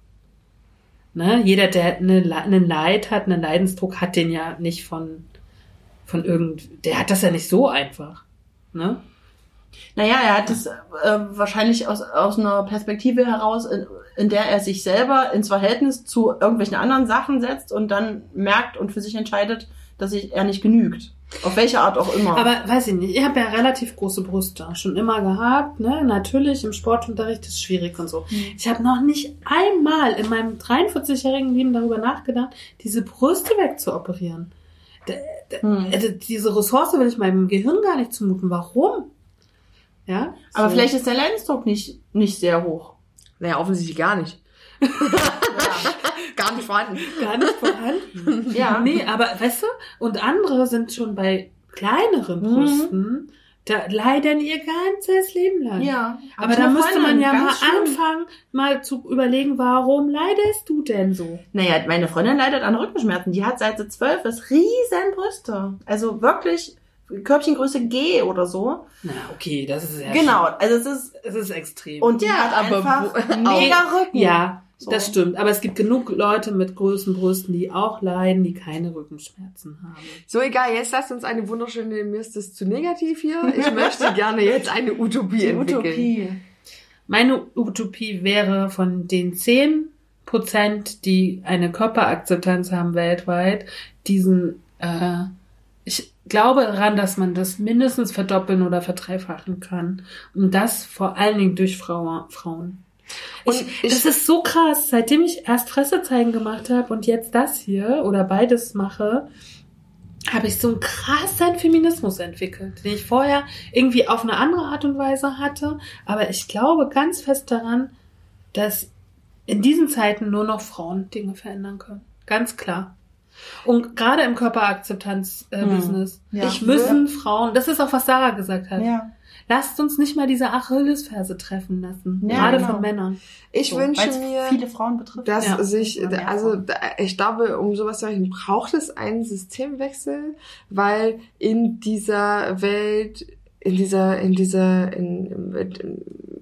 Ne? Jeder, der eine, einen Leid hat, einen Leidensdruck, hat den ja nicht von, von irgend, der hat das ja nicht so einfach. Ne? Naja, er hat es äh, wahrscheinlich aus, aus einer Perspektive heraus, in, in der er sich selber ins Verhältnis zu irgendwelchen anderen Sachen setzt und dann merkt und für sich entscheidet, dass sich er nicht genügt. Auf welche Art auch immer. Aber weiß ich nicht, ich habe ja relativ große Brüste schon immer gehabt, ne? Natürlich im Sportunterricht ist schwierig und so. Ich habe noch nicht einmal in meinem 43-jährigen Leben darüber nachgedacht, diese Brüste wegzuoperieren. Da- Hm. also Diese Ressource will ich meinem Gehirn gar nicht zumuten. Warum? Ja? Aber So. vielleicht ist der Leidensdruck nicht, nicht sehr hoch. Naja, offensichtlich gar nicht. [laughs] gar nicht vorhanden. gar nicht vorhanden. [laughs] Ja. Nee, aber weißt du, und andere sind schon bei kleineren Mhm. Brüsten, da leiden ihr ganzes Leben lang. Ja. Aber da müsste man ja mal schlimm. anfangen, mal zu überlegen, warum leidest du denn so? Naja, meine Freundin leidet an Rückenschmerzen. Die hat seit sie zwölf ist riesen Brüste. Also wirklich Körbchengröße G oder so. Na, okay, das ist ja genau. Also es ist, Es ist extrem. und die Ja, hat aber einfach [laughs] mega Rücken. ja, So. das stimmt. Aber es gibt genug Leute mit großen Brüsten, die auch leiden, die keine Rückenschmerzen haben. So, egal, jetzt lasst uns eine wunderschöne, mir ist das zu negativ hier. Ich möchte [laughs] gerne jetzt eine Utopie Die entwickeln. Utopie. Meine Utopie wäre von den 10 Prozent, die eine Körperakzeptanz haben weltweit, diesen, äh, glaube daran, dass man das mindestens verdoppeln oder verdreifachen kann. Und das vor allen Dingen durch Frau, Frauen. Und Ich, ich- das ist so krass, seitdem ich erst Fressezeigen gemacht habe und jetzt das hier oder beides mache, habe ich so einen krassen Feminismus entwickelt, den ich vorher irgendwie auf eine andere Art und Weise hatte. Aber ich glaube ganz fest daran, dass in diesen Zeiten nur noch Frauen Dinge verändern können. Ganz klar. Und gerade im Körperakzeptanz-Business Ja. Ich müssen Frauen, das ist auch was Sarah gesagt hat, Ja. lasst uns nicht mal diese Achillesferse treffen lassen. Ja, gerade genau. von Männern. Ich So, wünsche mir, viele Frauen betrifft. dass Ja. sich, also ich glaube, um sowas zu erreichen, braucht es einen Systemwechsel, weil in dieser Welt, in dieser, in dieser, in, in,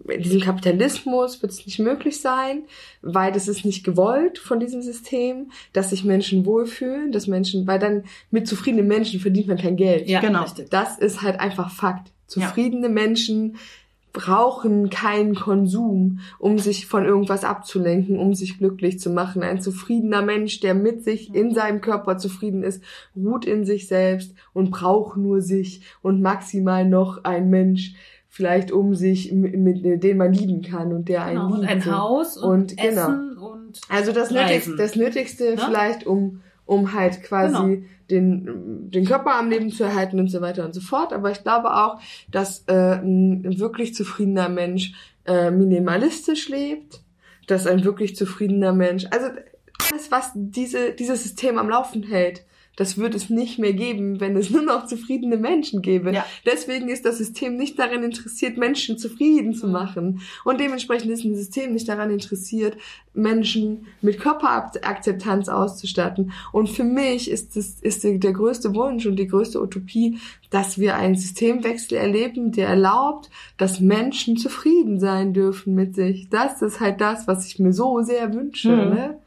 in diesem Kapitalismus wird es nicht möglich sein, weil das ist nicht gewollt von diesem System, dass sich Menschen wohlfühlen, dass Menschen, weil dann mit zufriedenen Menschen verdient man kein Geld. Ja, Genau. richtig. Das ist halt einfach Fakt. Zufriedene Menschen brauchen keinen Konsum, um sich von irgendwas abzulenken, um sich glücklich zu machen. Ein zufriedener Mensch, der mit sich in seinem Körper zufrieden ist, ruht in sich selbst und braucht nur sich und maximal noch ein Mensch, vielleicht um sich, mit, mit den man lieben kann und der einen Genau. Und liebt. ein So. Haus und, Und genau. Essen und Also das Reisen. Nötigste, das Nötigste Ne? vielleicht, um, um halt quasi Genau. den, den Körper am Leben zu erhalten und so weiter und so fort. Aber ich glaube auch, dass äh, ein wirklich zufriedener Mensch äh, minimalistisch lebt, dass ein wirklich zufriedener Mensch, also alles, was diese, dieses System am Laufen hält, das wird es nicht mehr geben, wenn es [laughs] nur noch zufriedene Menschen gäbe. Ja. Deswegen ist das System nicht daran interessiert, Menschen zufrieden zu Mhm. machen. Und dementsprechend ist ein System nicht daran interessiert, Menschen mit Körperakzeptanz auszustatten. Und für mich ist das ist der der größte Wunsch und die größte Utopie, dass wir einen Systemwechsel erleben, der erlaubt, dass Menschen zufrieden sein dürfen mit sich. Das ist halt das, was ich mir so sehr wünsche, Mhm. ne?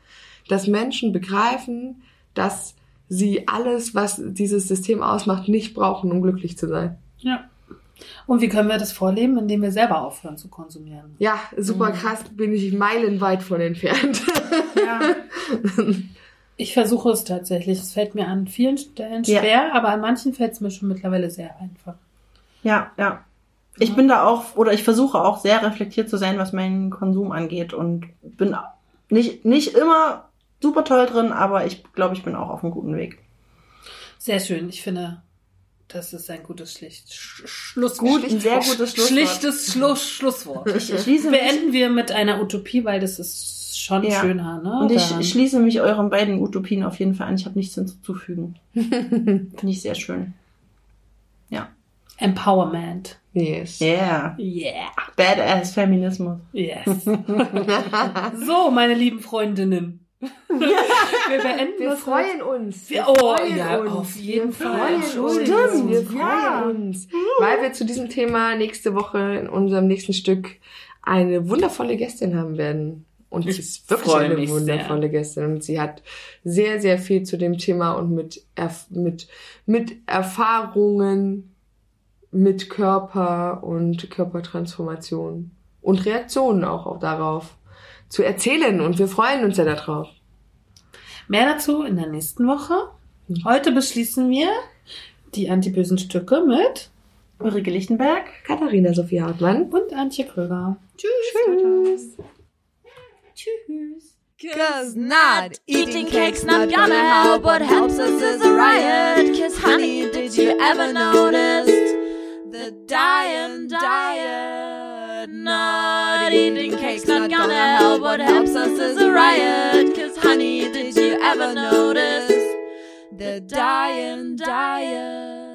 dass Menschen begreifen, dass sie alles, was dieses System ausmacht, nicht brauchen, um glücklich zu sein. Ja. Und wie können wir das vorleben, indem wir selber aufhören zu konsumieren? Ja, super krass, bin ich meilenweit von entfernt. Ja. Ich versuche es tatsächlich. Es fällt mir an vielen Stellen Ja. schwer, aber an manchen fällt es mir schon mittlerweile sehr einfach. Ja, ja. Ich bin da auch, oder ich versuche auch sehr reflektiert zu sein, was meinen Konsum angeht und bin nicht, nicht immer super toll drin, aber ich glaube, ich bin auch auf einem guten Weg. Sehr schön. Ich finde, das ist ein gutes Schlicht Sch Schlusswort. Gut, ein sehr gutes Schlusswort. Schlichtes Schluss Schlusswort. Ich schließe mich, Beenden wir mit einer Utopie, weil das ist schon Ja. schöner, ne? und ich Daran. schließe mich euren beiden Utopien auf jeden Fall an. Ich habe nichts hinzuzufügen. [laughs] Finde ich sehr schön. Empowerment. yes. Yeah. Yeah. Badass Feminismus. Yes. [laughs] so, meine lieben Freundinnen. Wir [laughs] beenden Wir das freuen uns. Wir- oh, freuen ja, uns. auf jeden wir Fall. Freuen uns. Stimmt, Wir freuen ja. uns. Weil wir zu diesem Thema nächste Woche in unserem nächsten Stück eine wundervolle Gästin haben werden. Und Ich sie ist wirklich eine wundervolle Gästin. Und sie hat sehr, sehr viel zu dem Thema und mit, Erf mit, mit Erfahrungen mit Körper und Körpertransformation und Reaktionen auch, auch darauf zu erzählen. Und wir freuen uns ja darauf. Mehr dazu in der nächsten Woche. Heute beschließen wir die antibösen Stücke mit Ulrike Lichtenberg. Katharina Sophie Hartmann. und Antje Kröger. Tschüss. Tschüss. Cause not eating cake's not gonna help. What helps us is a riot. Cause honey, did you ever notice the dying diet? Not eating cake's not gonna help. What helps us is a riot. Honey, did you ever notice the dying diet?